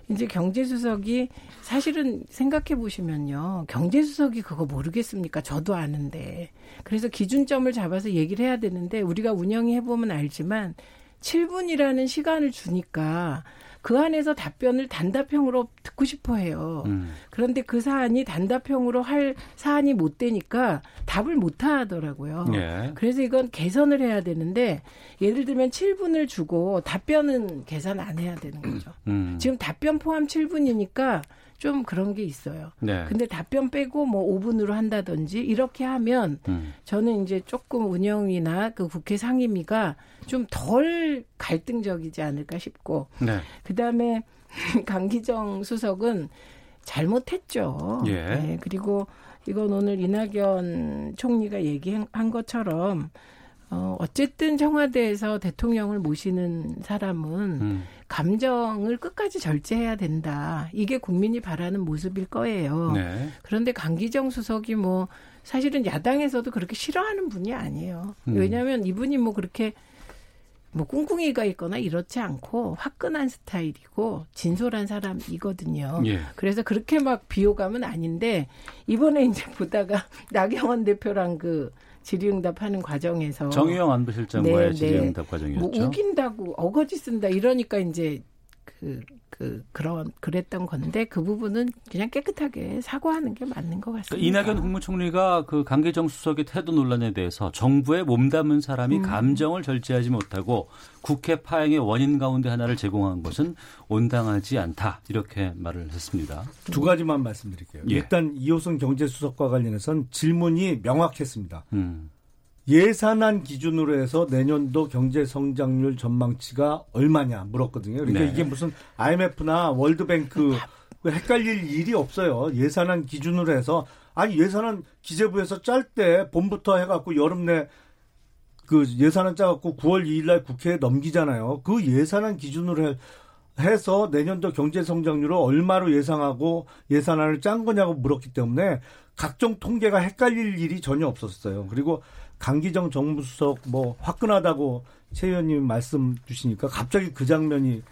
이제 경제수석이 사실은 생각해 보시면요. 경제수석이 그거 모르겠습니까? 저도 아는데. 그래서 기준점을 잡아서 얘기를 해야 되는데 우리가 운영이 해보면 알지만 7분이라는 시간을 주니까 그 안에서 답변을 단답형으로 듣고 싶어 해요. 음. 그런데 그 사안이 단답형으로 할 사안이 못 되니까 답을 못 하더라고요. 예. 그래서 이건 개선을 해야 되는데 예를 들면 7분을 주고 답변은 계산 안 해야 되는 거죠. 음. 지금 답변 포함 7분이니까 좀 그런 게 있어요. 네. 근데 답변 빼고 뭐 5분으로 한다든지 이렇게 하면 음. 저는 이제 조금 운영이나 그 국회 상임위가 좀 덜 갈등적이지 않을까 싶고 네. 그다음에 강기정 수석은 잘못했죠. 예. 네, 그리고 이건 오늘 이낙연 총리가 얘기한 것처럼 어, 어쨌든 청와대에서 대통령을 모시는 사람은 음. 감정을 끝까지 절제해야 된다. 이게 국민이 바라는 모습일 거예요. 네. 그런데 강기정 수석이 뭐 사실은 야당에서도 그렇게 싫어하는 분이 아니에요. 음. 왜냐하면 이분이 뭐 그렇게 뭐 꿍꿍이가 있거나 이렇지 않고 화끈한 스타일이고 진솔한 사람이거든요. 예. 그래서 그렇게 막 비호감은 아닌데 이번에 이제 보다가 나경원 대표랑 그 질의응답하는 과정에서 정의영 안보실장과의 네, 질의응답 뭐 과정이었죠. 우긴다고 어거지 쓴다 이러니까 이제 그, 그, 그런, 그랬던 건데 그 부분은 그냥 깨끗하게 사과하는 게 맞는 것 같습니다. 그러니까 이낙연 국무총리가 그 강계정 수석의 태도 논란에 대해서 정부에 몸담은 사람이 음. 감정을 절제하지 못하고 국회 파행의 원인 가운데 하나를 제공한 것은 온당하지 않다 이렇게 말을 했습니다. 두 가지만 말씀드릴게요. 예. 일단 이호선 경제수석과 관련해서는 질문이 명확했습니다. 음. 예산안 기준으로 해서 내년도 경제 성장률 전망치가 얼마냐 물었거든요. 그러니까 네. 이게 무슨 IMF나 월드뱅크 그 헷갈릴 일이 없어요. 예산안 기준으로 해서 아니 예산안 기재부에서 짤 때 봄부터 해갖고 여름 내 그 예산안 짜갖고 9월 2일날 국회에 넘기잖아요. 그 예산안 기준으로 해, 해서 내년도 경제 성장률을 얼마로 예상하고 예산안을 짠 거냐고 물었기 때문에 각종 통계가 헷갈릴 일이 전혀 없었어요. 그리고 강기정 정무수석 뭐 화끈하다고 최 의원님 말씀 주시니까 갑자기 그 장면이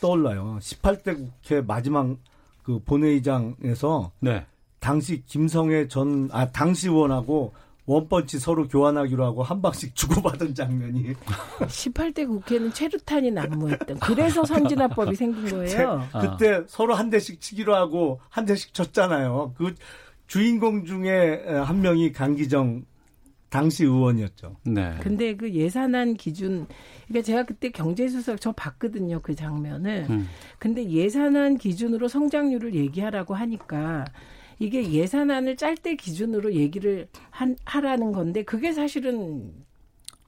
떠올라요. 18대 국회 마지막 그 본회의장에서 네. 당시 김성애 전, 아, 당시 의원하고 원펀치 서로 교환하기로 하고 한 방씩 주고받은 장면이 18대 국회는 최루탄이 난무했던 그래서 선진화법이 생긴 거예요. 그때 서로 한 대씩 치기로 하고 한 대씩 쳤잖아요. 그 주인공 중에 한 명이 강기정 당시 의원이었죠. 네. 근데 그 예산안 기준, 그러니까 제가 그때 경제수석 저 봤거든요 그 장면을. 음. 근데 예산안 기준으로 성장률을 얘기하라고 하니까 이게 예산안을 짤 때 기준으로 얘기를 한, 하라는 건데 그게 사실은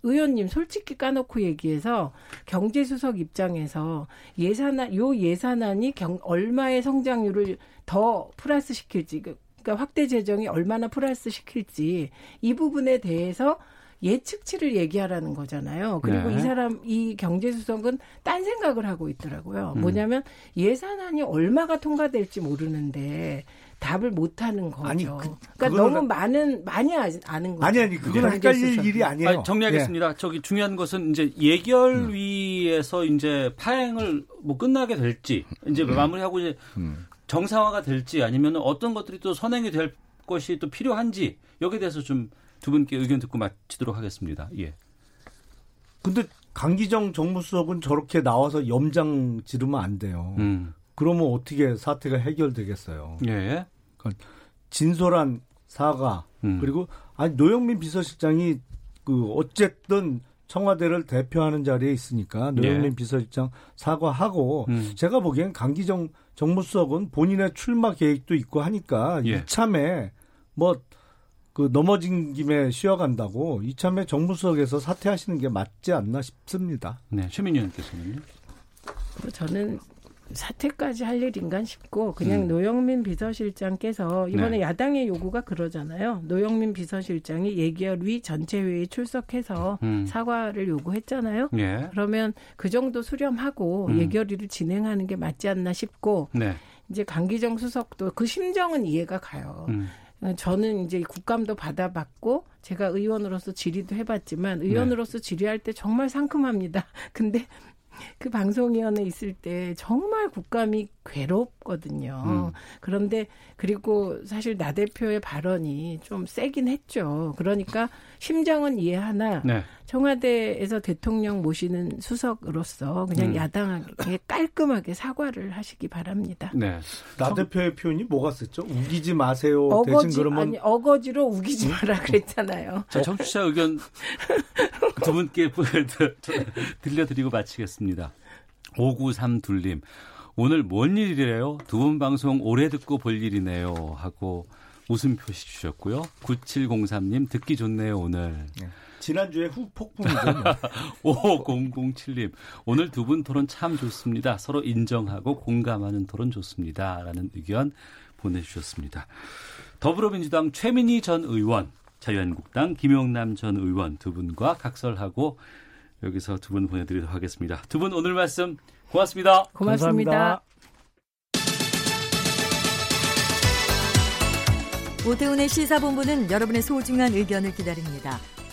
의원님 솔직히 까놓고 얘기해서 경제수석 입장에서 예산안 요 예산안이 경, 얼마의 성장률을 더 플러스 시킬지 그- 그러니까 확대 재정이 얼마나 플러스 시킬지 이 부분에 대해서 예측치를 얘기하라는 거잖아요. 그리고 네. 이 사람 이 경제수석은 딴 생각을 하고 있더라고요. 음. 뭐냐면 예산안이 얼마가 통과될지 모르는데 답을 못 하는 거죠. 아니, 그- 그러니까 너무 그- 많은 많이 아- 아는 거죠. 아니, 아니, 그건 헷갈릴. 일이 아니에요. 아니, 정리하겠습니다. 저기 중요한 것은 이제 예결위에서 이제 파행을 뭐 끝나게 될지 이제 마무리하고 이제 정상화가 될지 아니면 어떤 것들이 또 선행이 될 것이 또 필요한지 여기에 대해서 좀 두 분께 의견 듣고 마치도록 하겠습니다. 예. 근데 강기정 정무수석은 저렇게 나와서 염장 지르면 안 돼요. 음. 그러면 어떻게 사태가 해결되겠어요? 예. 그러니까 진솔한 사과 음. 그리고 아니 노영민 비서실장이 그 어쨌든 청와대를 대표하는 자리에 있으니까 노영민 예. 비서실장 사과하고 음. 제가 보기엔 강기정 정무 수석은 본인의 출마 계획도 있고 하니까 예. 이참에 뭐 그 넘어진 김에 쉬어간다고 이참에 정무수석에서 사퇴하시는 게 맞지 않나 싶습니다. 네. 최민희 의원께서는요. 뭐 저는 사퇴까지 할 일인가 싶고 그냥 음. 노영민 비서실장께서 이번에 네. 야당의 요구가 그러잖아요. 노영민 비서실장이 예결위 전체 회의 출석해서 음. 사과를 요구했잖아요. 예. 그러면 그 정도 수렴하고 음. 예결위를 진행하는 게 맞지 않나 싶고 네. 이제 강기정 수석도 그 심정은 이해가 가요. 음. 저는 이제 국감도 받아봤고 제가 의원으로서 질의도 해봤지만 의원으로서 질의할 때 정말 상큼합니다. 근데 그 방송위원회 있을 때 정말 국감이 괴롭거든요. 음. 그런데 그리고 사실 나 대표의 발언이 좀 세긴 했죠. 그러니까 심정은 이해하나 네. 청와대에서 대통령 모시는 수석으로서 그냥 음. 야당에게 깔끔하게 사과를 하시기 바랍니다. 네. 나 대표의 표현이 뭐가 썼죠? 우기지 마세요. 대신 어거지 그러면 아니 어거지로 우기지 마라 그랬잖아요. 자, 청취자 의견 두 분께 들려드리고 마치겠습니다. 5932님. 오늘 뭔 일이래요? 두 분 방송 오래 듣고 볼 일이네요. 하고 웃음 표시 주셨고요. 9703님 듣기 좋네요, 오늘. 네. 지난주에 후폭풍이죠. 5007님, 오늘 두 분 토론 참 좋습니다. 서로 인정하고 공감하는 토론 좋습니다. 라는 의견 보내주셨습니다. 더불어민주당 최민희 전 의원, 자유한국당 김용남 전 의원 두 분과 각설하고 여기서 두 분 보내드리도록 하겠습니다. 두 분 오늘 말씀 고맙습니다. 고맙습니다. 오태훈의 시사본부는 여러분의 소중한 의견을 기다립니다.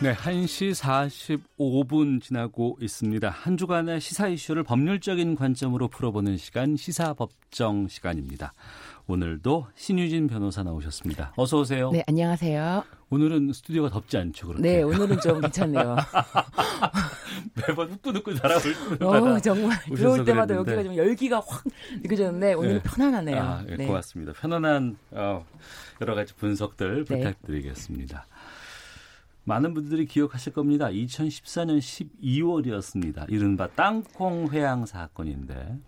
네, 1시 45분 지나고 있습니다. 한 주간의 시사 이슈를 법률적인 관점으로 풀어보는 시간, 시사법정 시간입니다. 오늘도 신유진 변호사 나오셨습니다. 어서 오세요. 네, 안녕하세요. 오늘은 스튜디오가 덥지 않죠, 그렇게? 네, 오늘은 좀 괜찮네요. 매번 후끈후끈 달아올 때마다 어, 정말 들어올 때마다 그랬는데. 여기가 좀 열기가 확 느껴졌는데 오늘은 네. 편안하네요. 아, 네, 네. 고맙습니다. 편안한 어, 여러 가지 분석들 네. 부탁드리겠습니다. 많은 분들이 기억하실 겁니다. 2014년 12월이었습니다. 이른바 땅콩 회항 사건인데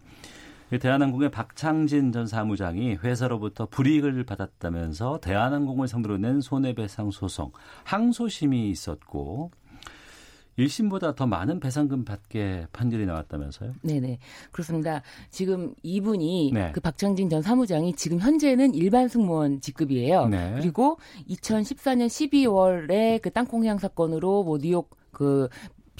대한항공의 박창진 전 사무장이 회사로부터 불이익을 받았다면서 대한항공을 상대로 낸 손해배상 소송 항소심이 있었고 1심보다 더 많은 배상금 받게 판결이 나왔다면서요? 네네. 그렇습니다. 지금 이분이 네. 그 박창진 전 사무장이 지금 현재는 일반 승무원 직급이에요. 네. 그리고 2014년 12월에 그 땅콩향 사건으로 뭐 뉴욕 그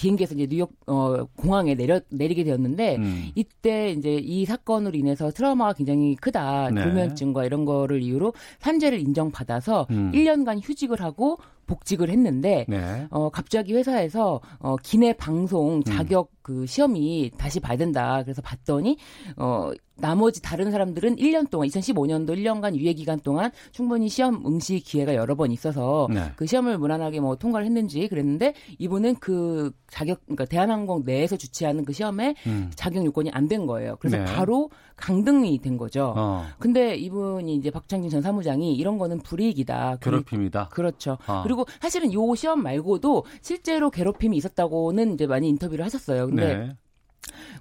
비행기에서 이제 뉴욕 어 공항에 내려 내리게 되었는데 음. 이때 이제 이 사건으로 인해서 트라우마가 굉장히 크다. 네. 불면증과 이런 거를 이유로 산재를 인정받아서 음. 1년간 휴직을 하고 복직을 했는데 네. 어 갑자기 회사에서 어 기내 방송 음. 자격 음. 그 시험이 다시 봐야 된다. 그래서 봤더니 어 나머지 다른 사람들은 1년 동안 2015년도 1년간 유예 기간 동안 충분히 시험 응시 기회가 여러 번 있어서 네. 그 시험을 무난하게 뭐 통과를 했는지 그랬는데 이분은 그 자격 그러니까 대한항공 내에서 주최하는 그 시험에 음. 자격 요건이 안 된 거예요. 그래서 네. 바로 강등이 된 거죠. 어. 근데 이분이 이제 박창진 전 사무장이 이런 거는 불이익이다. 괴롭힘이다. 그렇죠. 어. 그리고 사실은 요 시험 말고도 실제로 괴롭힘이 있었다고는 이제 많이 인터뷰를 하셨어요. 근데 네.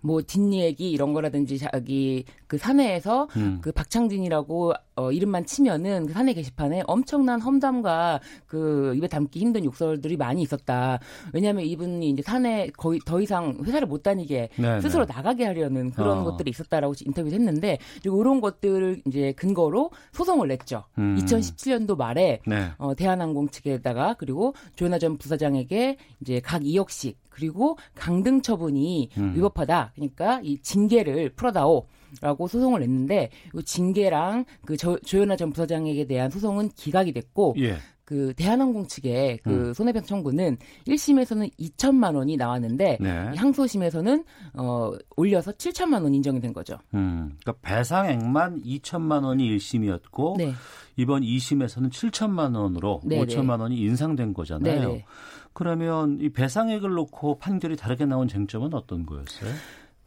뭐 뒷얘기 이런 거라든지 자기 그 사내에서 음. 그 박창진이라고 어 이름만 치면은 그 사내 게시판에 엄청난 험담과 그 입에 담기 힘든 욕설들이 많이 있었다. 왜냐하면 이분이 이제 사내 거의 더 이상 회사를 못 다니게 네네. 네. 스스로 나가게 하려는 그런 어. 것들이 있었다라고 인터뷰를 했는데 그리고 이런 것들을 이제 근거로 소송을 냈죠. 음. 2017년도 말에 네. 어 대한항공 측에다가 그리고 조현아 전 부사장에게 이제 각 2억씩 그리고 강등 처분이 음. 위법하다. 그러니까 이 징계를 풀어다오. 라고 소송을 냈는데 이 징계랑 그 조, 조현아 전 부사장에게 대한 소송은 기각이 됐고 예. 그 대한항공 측의 그 음. 손해배상 청구는 1심에서는 2천만 원이 나왔는데 네. 항소심에서는 어 올려서 7천만 원 인정이 된 거죠. 음. 그러니까 배상액만 2천만 원이 1심이었고 네. 이번 2심에서는 7천만 원으로 네네. 5천만 원이 인상된 거잖아요. 네네. 그러면 이 배상액을 놓고 판결이 다르게 나온 쟁점은 어떤 거였어요?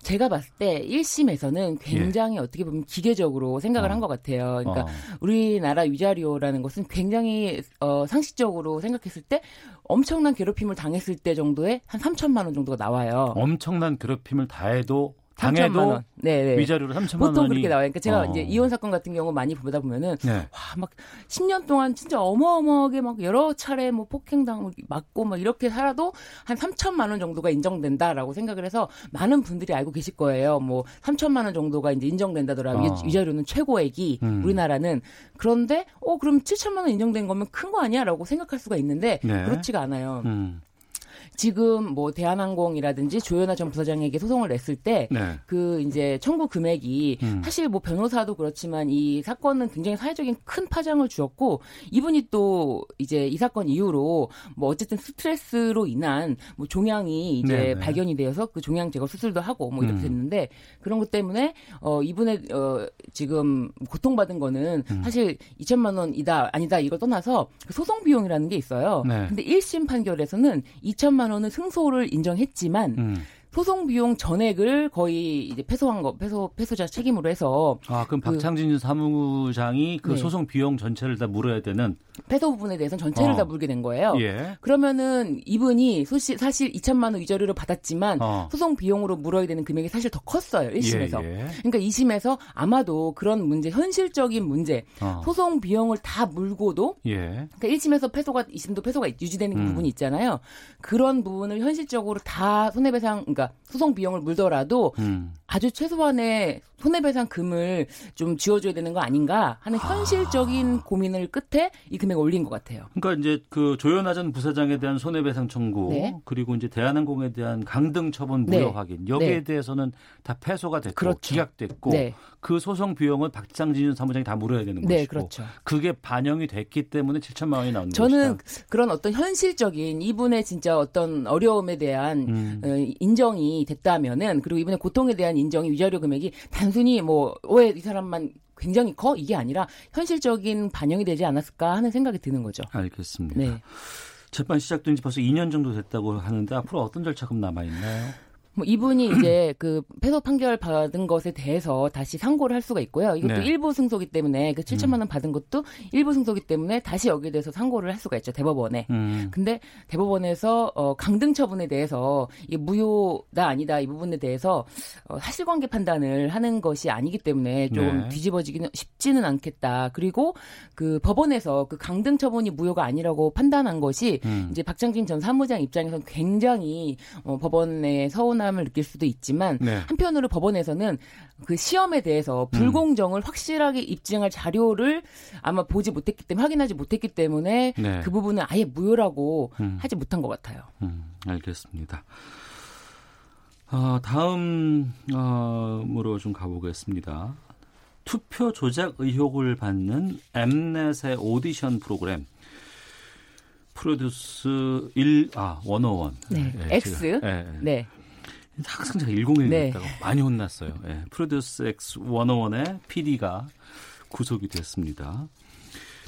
제가 봤을 때 1심에서는 굉장히 예. 어떻게 보면 기계적으로 생각을 어. 한것 같아요. 그러니까 어. 우리나라 위자료라는 것은 굉장히 어, 상식적으로 생각했을 때 엄청난 괴롭힘을 당했을 때 정도에 한 3천만 원 정도가 나와요. 엄청난 괴롭힘을 다해도 당해도 네, 네. 위자료를 3천만 원이 보통 그렇게 나와요. 그러니까 제가 어. 이제 이혼 사건 같은 경우 많이 보다 보면은 네. 와막 10년 동안 진짜 어마어마하게 막 여러 차례 뭐 폭행당 맞고 막 이렇게 살아도 한 3천만 원 정도가 인정된다라고 생각을 해서 많은 분들이 알고 계실 거예요. 뭐 3천만 원 정도가 이제 인정된다더라. 어. 위자료는 최고액이 음. 우리나라는 그런데 어 그럼 7천만 원 인정된 거면 큰 거 아니야라고 생각할 수가 있는데 네. 그렇지가 않아요. 음. 지금 뭐 대한항공이라든지 조현아 전 부사장에게 소송을 냈을 때그 네. 이제 청구 금액이 음. 사실 뭐 변호사도 그렇지만 이 사건은 굉장히 사회적인 큰 파장을 주었고 이분이 또 이제 이 사건 이후로 뭐 어쨌든 스트레스로 인한 뭐 종양이 이제 네 네. 발견이 되어서 그 종양 제거 수술도 하고 뭐 이렇게 음. 됐는데 그런 것 때문에 어 이분의 어 지금 고통받은 거는 음. 사실 2천만 원이다 아니다 이걸 떠나서 그 소송 비용이라는 게 있어요. 네. 근데 1심 판결에서는 2천만 원은 승소를 인정했지만 음. 소송 비용 전액을 거의 이제 패소한 거 패소 패소자 책임으로 해서 아, 그럼 그- 박창진 사무장이 그 네. 소송 비용 전체를 다 물어야 되는 패소 부분에 대해서는 전체를 어. 다 물게 된 거예요. 예. 그러면은 이분이 소시, 사실 2천만 원 위자료를 받았지만 어. 소송 비용으로 물어야 되는 금액이 사실 더 컸어요. 1심에서. 예, 예. 그러니까 2심에서 아마도 그런 문제, 현실적인 문제, 어. 소송 비용을 다 물고도 예. 그러니까 1심에서 패소가 2심도 패소가 유지되는 음. 부분이 있잖아요. 그런 부분을 현실적으로 다 손해배상 그러니까 소송 비용을 물더라도 음. 아주 최소한의 손해배상 금을 좀 지어줘야 되는 거 아닌가 하는 현실적인 고민을 끝에 이 금액을 올린 것 같아요. 그러니까 이제 그 조현아 전 부사장에 대한 손해배상 청구 네. 그리고 이제 대한항공에 대한 강등 처분 네. 무효 확인 여기에 네. 대해서는 다 패소가 됐고 그렇죠. 기각됐고 네. 그 소송 비용은 박장진 사무장이 다 물어야 되는 네, 것이고 그렇죠. 그게 반영이 됐기 때문에 7천만 원이 나오는 저는 것이다. 그런 어떤 현실적인 이분의 진짜 어떤 어려움에 대한 음. 어, 인정이 됐다면은 그리고 이분의 고통에 대한 인정이 위자료 금액이 단 순히 뭐 왜 이 사람만 굉장히 커 이게 아니라 현실적인 반영이 되지 않았을까 하는 생각이 드는 거죠. 알겠습니다. 네. 재판 시작된 지 벌써 2년 정도 됐다고 하는데 앞으로 어떤 절차가 남아 있나요? 뭐 이분이 이제 그 패소 판결 받은 것에 대해서 다시 상고를 할 수가 있고요. 이것도 네. 일부 승소기 때문에 그 7천만 원 받은 것도 일부 승소기 때문에 다시 여기에 대해서 상고를 할 수가 있죠. 대법원에. 음. 근데 대법원에서 어, 강등 처분에 대해서 이 무효다 아니다 이 부분에 대해서 어, 사실관계 판단을 하는 것이 아니기 때문에 조금 네. 뒤집어지기는 쉽지는 않겠다. 그리고 그 법원에서 그 강등 처분이 무효가 아니라고 판단한 것이 음. 이제 박장진 전 사무장 입장에서는 굉장히 어, 법원의 서운 함을 느낄 수도 있지만 네. 한편으로 법원에서는 그 시험에 대해서 불공정을 확실하게 입증할 자료를 아마 보지 못했기 때문에 확인하지 못했기 때문에 네. 그 부분은 아예 무효라고 음. 하지 못한 것 같아요. 음, 알겠습니다. 어, 다음으로 좀 가보겠습니다. 투표 조작 의혹을 받는 엠넷의 오디션 프로그램 프로듀스 1, 아, 101. 네, 예, X. 예, 예. 네. 항상 제가 101이 네. 많이 혼났어요. 예, 프로듀스 X 101의 PD가 구속이 됐습니다.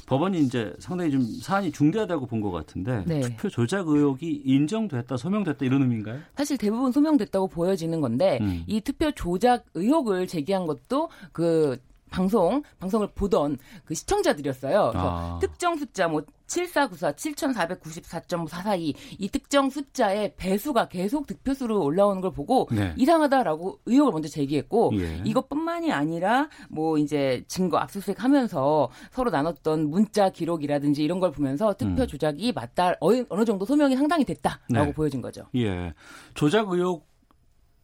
법원이 이제 상당히 좀 사안이 중대하다고 본 것 같은데 네. 투표 조작 의혹이 인정됐다, 소명됐다 이런 의미인가요? 사실 대부분 소명됐다고 보여지는 건데 음. 이 투표 조작 의혹을 제기한 것도 그 방송 방송을 보던 그 시청자들이었어요. 그래서 아. 특정 숫자 뭐 7494, 7494.442 이 특정 숫자의 배수가 계속 득표수로 올라오는 걸 보고 네. 이상하다라고 의혹을 먼저 제기했고 예. 이것뿐만이 아니라 뭐 이제 증거 압수수색 하면서 서로 나눴던 문자 기록이라든지 이런 걸 보면서 투표 음. 조작이 맞다 어느 어느 정도 소명이 상당히 됐다라고 네. 보여진 거죠. 예. 조작 의혹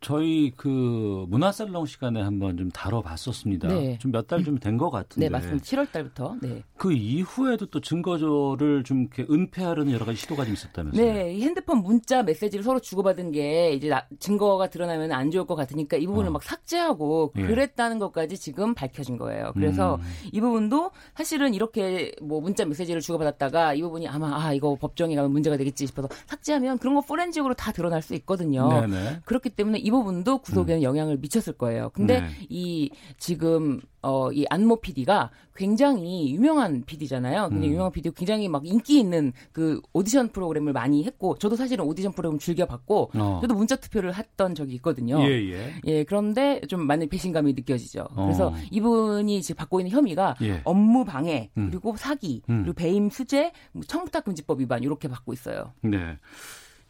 저희 그 문화살롱 시간에 한번 좀 다뤄봤었습니다. 네. 좀몇 달 좀 된 것 같은데. 네, 맞습니다. 7월 달부터. 네. 그 이후에도 또 증거를 좀 이렇게 은폐하려는 여러 가지 시도가 좀 있었다면서요. 네, 이 핸드폰 문자 메시지를 서로 주고받은 게 이제 나- 증거가 드러나면 안 좋을 것 같으니까 이 부분을 어. 막 삭제하고 예. 그랬다는 것까지 지금 밝혀진 거예요. 그래서 음. 이 부분도 사실은 이렇게 뭐 문자 메시지를 주고받았다가 이 부분이 아마 아 이거 법정에 가면 문제가 되겠지 싶어서 삭제하면 그런 거 포렌식으로 다 드러날 수 있거든요. 네네. 그렇기 때문에 이 부분도 구속에는 영향을 미쳤을 거예요. 근데 네. 이 지금 어 이 안모 PD가 굉장히 유명한 PD잖아요. 굉장히 음. 유명한 PD고 굉장히 막 인기 있는 그 오디션 프로그램을 많이 했고 저도 사실은 오디션 프로그램 즐겨 봤고 어. 저도 문자 투표를 했던 적이 있거든요. 예, 예. 예, 그런데 좀 많은 배신감이 느껴지죠. 어. 그래서 이분이 지금 받고 있는 혐의가 예. 업무 방해, 음. 그리고 사기, 음. 그리고 배임 수재, 뭐 청탁 금지법 위반 이렇게 받고 있어요. 네.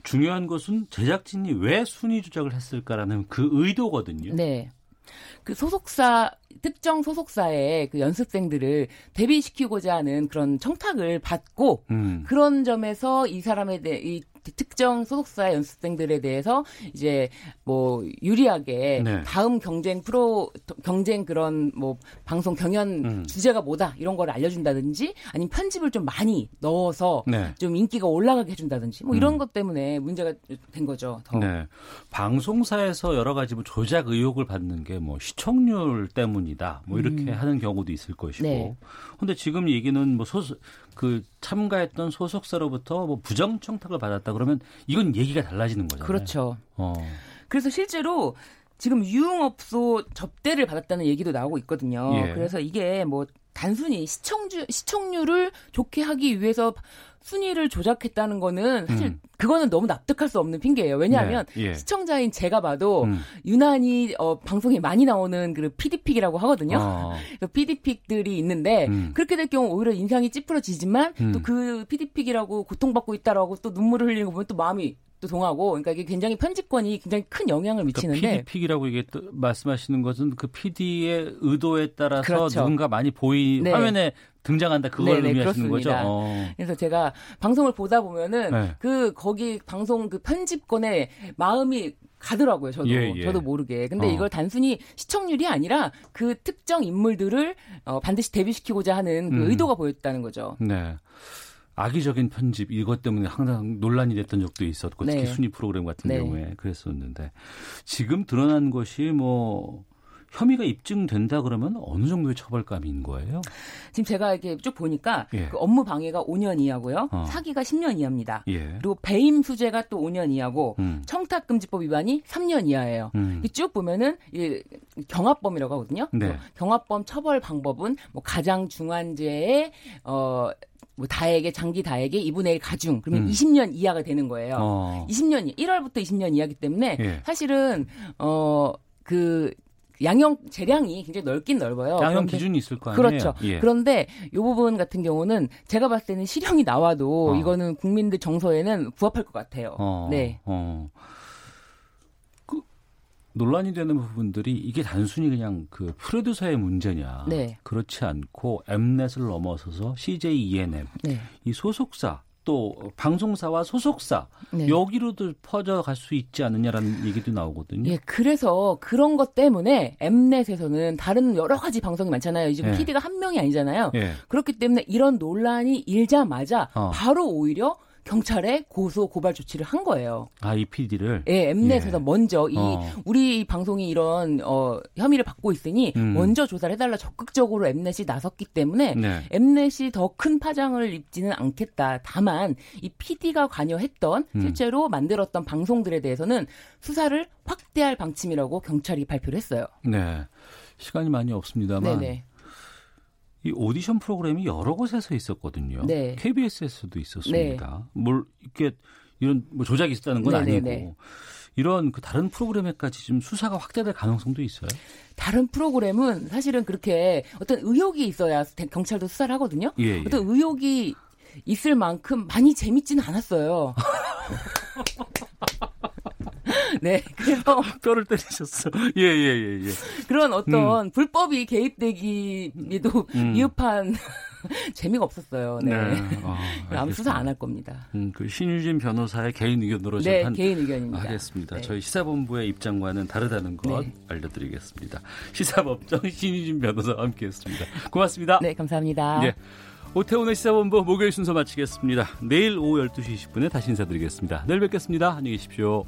중요한 것은 제작진이 왜 순위 조작을 했을까라는 그 의도거든요. 네. 그 소속사 특정 소속사의 그 연습생들을 데뷔시키고자 하는 그런 청탁을 받고 음. 그런 점에서 이 사람에 대해 이 특정 소속사 연습생들에 대해서 이제 뭐 유리하게 네. 다음 경쟁 프로 경쟁 그런 뭐 방송 경연 음. 주제가 뭐다 이런 걸 알려준다든지 아니면 편집을 좀 많이 넣어서 네. 좀 인기가 올라가게 해준다든지 뭐 이런 음. 것 때문에 문제가 된 거죠. 더. 네. 방송사에서 여러 가지 뭐 조작 의혹을 받는 게 뭐 시청률 때문이다 뭐 이렇게 음. 하는 경우도 있을 것이고. 네. 근데 지금 얘기는 뭐 소속 그 참가했던 소속사로부터 뭐 부정 청탁을 받았다 그러면 이건 얘기가 달라지는 거잖아요. 그렇죠. 어. 그래서 실제로 지금 유흥업소 접대를 받았다는 얘기도 나오고 있거든요. 예. 그래서 이게 뭐 단순히 시청주 시청률을 좋게 하기 위해서 순위를 조작했다는 거는 사실 음. 그거는 너무 납득할 수 없는 핑계예요. 왜냐하면 네, 예. 시청자인 제가 봐도 음. 유난히 어, 방송에 많이 나오는 그 PD pick이라고 하거든요. 어. 그 PD pick들이 있는데 음. 그렇게 될 경우 오히려 인상이 찌푸러지지만 음. 또그 PD pick이라고 고통받고 있다라고 또 눈물을 흘리는 거 보면 또 마음이 또 동하고 그러니까 이게 굉장히 편집권이 굉장히 큰 영향을 그러니까 미치는데 그러니까 PD픽이라고 이게 또 말씀하시는 것은 그 PD의 의도에 따라서 그렇죠. 누군가 많이 보이 네. 화면에 등장한다 그걸 네네, 의미하시는 그렇습니다. 거죠. 어. 그래서 제가 방송을 보다 보면은 네. 그 거기 방송 그 편집권에 마음이 가더라고요. 저도 예, 예. 저도 모르게. 근데 어. 이걸 단순히 시청률이 아니라 그 특정 인물들을 어, 반드시 데뷔시키고자 하는 그 음. 의도가 보였다는 거죠. 네. 악의적인 편집 이것 때문에 항상 논란이 됐던 적도 있었고 특히 네. 순위 프로그램 같은 네. 경우에 그랬었는데 지금 드러난 것이 뭐 혐의가 입증된다 그러면 어느 정도의 처벌감인 거예요? 지금 제가 이렇게 쭉 보니까 예. 그 업무 방해가 5년 이하고요. 어. 사기가 10년 이하입니다. 예. 그리고 배임 수재가 또 5년 이하고 음. 청탁금지법 위반이 3년 이하예요. 음. 쭉 보면은 이 경합범이라고 하거든요. 네. 경합범 처벌 방법은 뭐 가장 중한죄의 어뭐 다에게 장기 다에게 2분의 1 가중 그러면 음. 20년 이하가 되는 거예요. 어. 20년 1월부터 20년 이하기 때문에 예. 사실은 어 그 양형 재량이 굉장히 넓긴 넓어요. 양형 기준이 있을 거 아니에요. 그렇죠. 예. 그런데 이 부분 같은 경우는 제가 봤을 때는 실형이 나와도 어. 이거는 국민들 정서에는 부합할 것 같아요. 어. 네. 어. 논란이 되는 부분들이 이게 단순히 그냥 그 프로듀서의 문제냐. 네. 그렇지 않고 엠넷을 넘어서서 CJ ENM 네. 이 소속사 또 방송사와 소속사 네. 여기로도 퍼져갈 수 있지 않느냐라는 얘기도 나오거든요. 예, 그래서 그런 것 때문에 엠넷에서는 다른 여러 가지 방송이 많잖아요. 지금 예. PD가 한 명이 아니잖아요. 예. 그렇기 때문에 이런 논란이 일자마자 어. 바로 오히려 경찰에 고소 고발 조치를 한 거예요. 아, 이 PD를? 예, 엠넷에서 예. 먼저 이 어. 우리 방송이 이런 어 혐의를 받고 있으니 음. 먼저 조사를 해달라 적극적으로 엠넷이 나섰기 때문에 네. 엠넷이 더 큰 파장을 입지는 않겠다. 다만 이 PD가 관여했던 음. 실제로 만들었던 방송들에 대해서는 수사를 확대할 방침이라고 경찰이 발표를 했어요. 네. 시간이 많이 없습니다만 네네. 이 오디션 프로그램이 여러 곳에서 있었거든요. 네. KBS에서도 있었습니다. 네. 뭘 이렇게 이런 뭐 조작이 있었다는 건 네네네. 아니고 이런 그 다른 프로그램에까지 좀 수사가 확대될 가능성도 있어요. 다른 프로그램은 사실은 그렇게 어떤 의혹이 있어야 경찰도 수사를 하거든요. 예, 예. 어떤 의혹이 있을 만큼 많이 재밌지는 않았어요. 네. 그래서 뼈를 때리셨어. 예, 예, 예, 예. 그런 어떤 음. 불법이 개입되기에도 음. 미흡한 재미가 없었어요. 네. 네. 아, 아무 수사 안 할 겁니다. 음, 그 신유진 변호사의 개인 의견으로 네, 한, 개인 의견입니다. 하겠습니다. 네. 저희 시사본부의 입장과는 다르다는 것 네. 알려드리겠습니다. 시사법정 신유진 변호사와 함께했습니다. 고맙습니다. 네, 감사합니다. 예. 오태훈의 시사본부 목요일 순서 마치겠습니다. 내일 오후 12시 20분에 다시 인사드리겠습니다. 내일 뵙겠습니다. 안녕히 계십시오.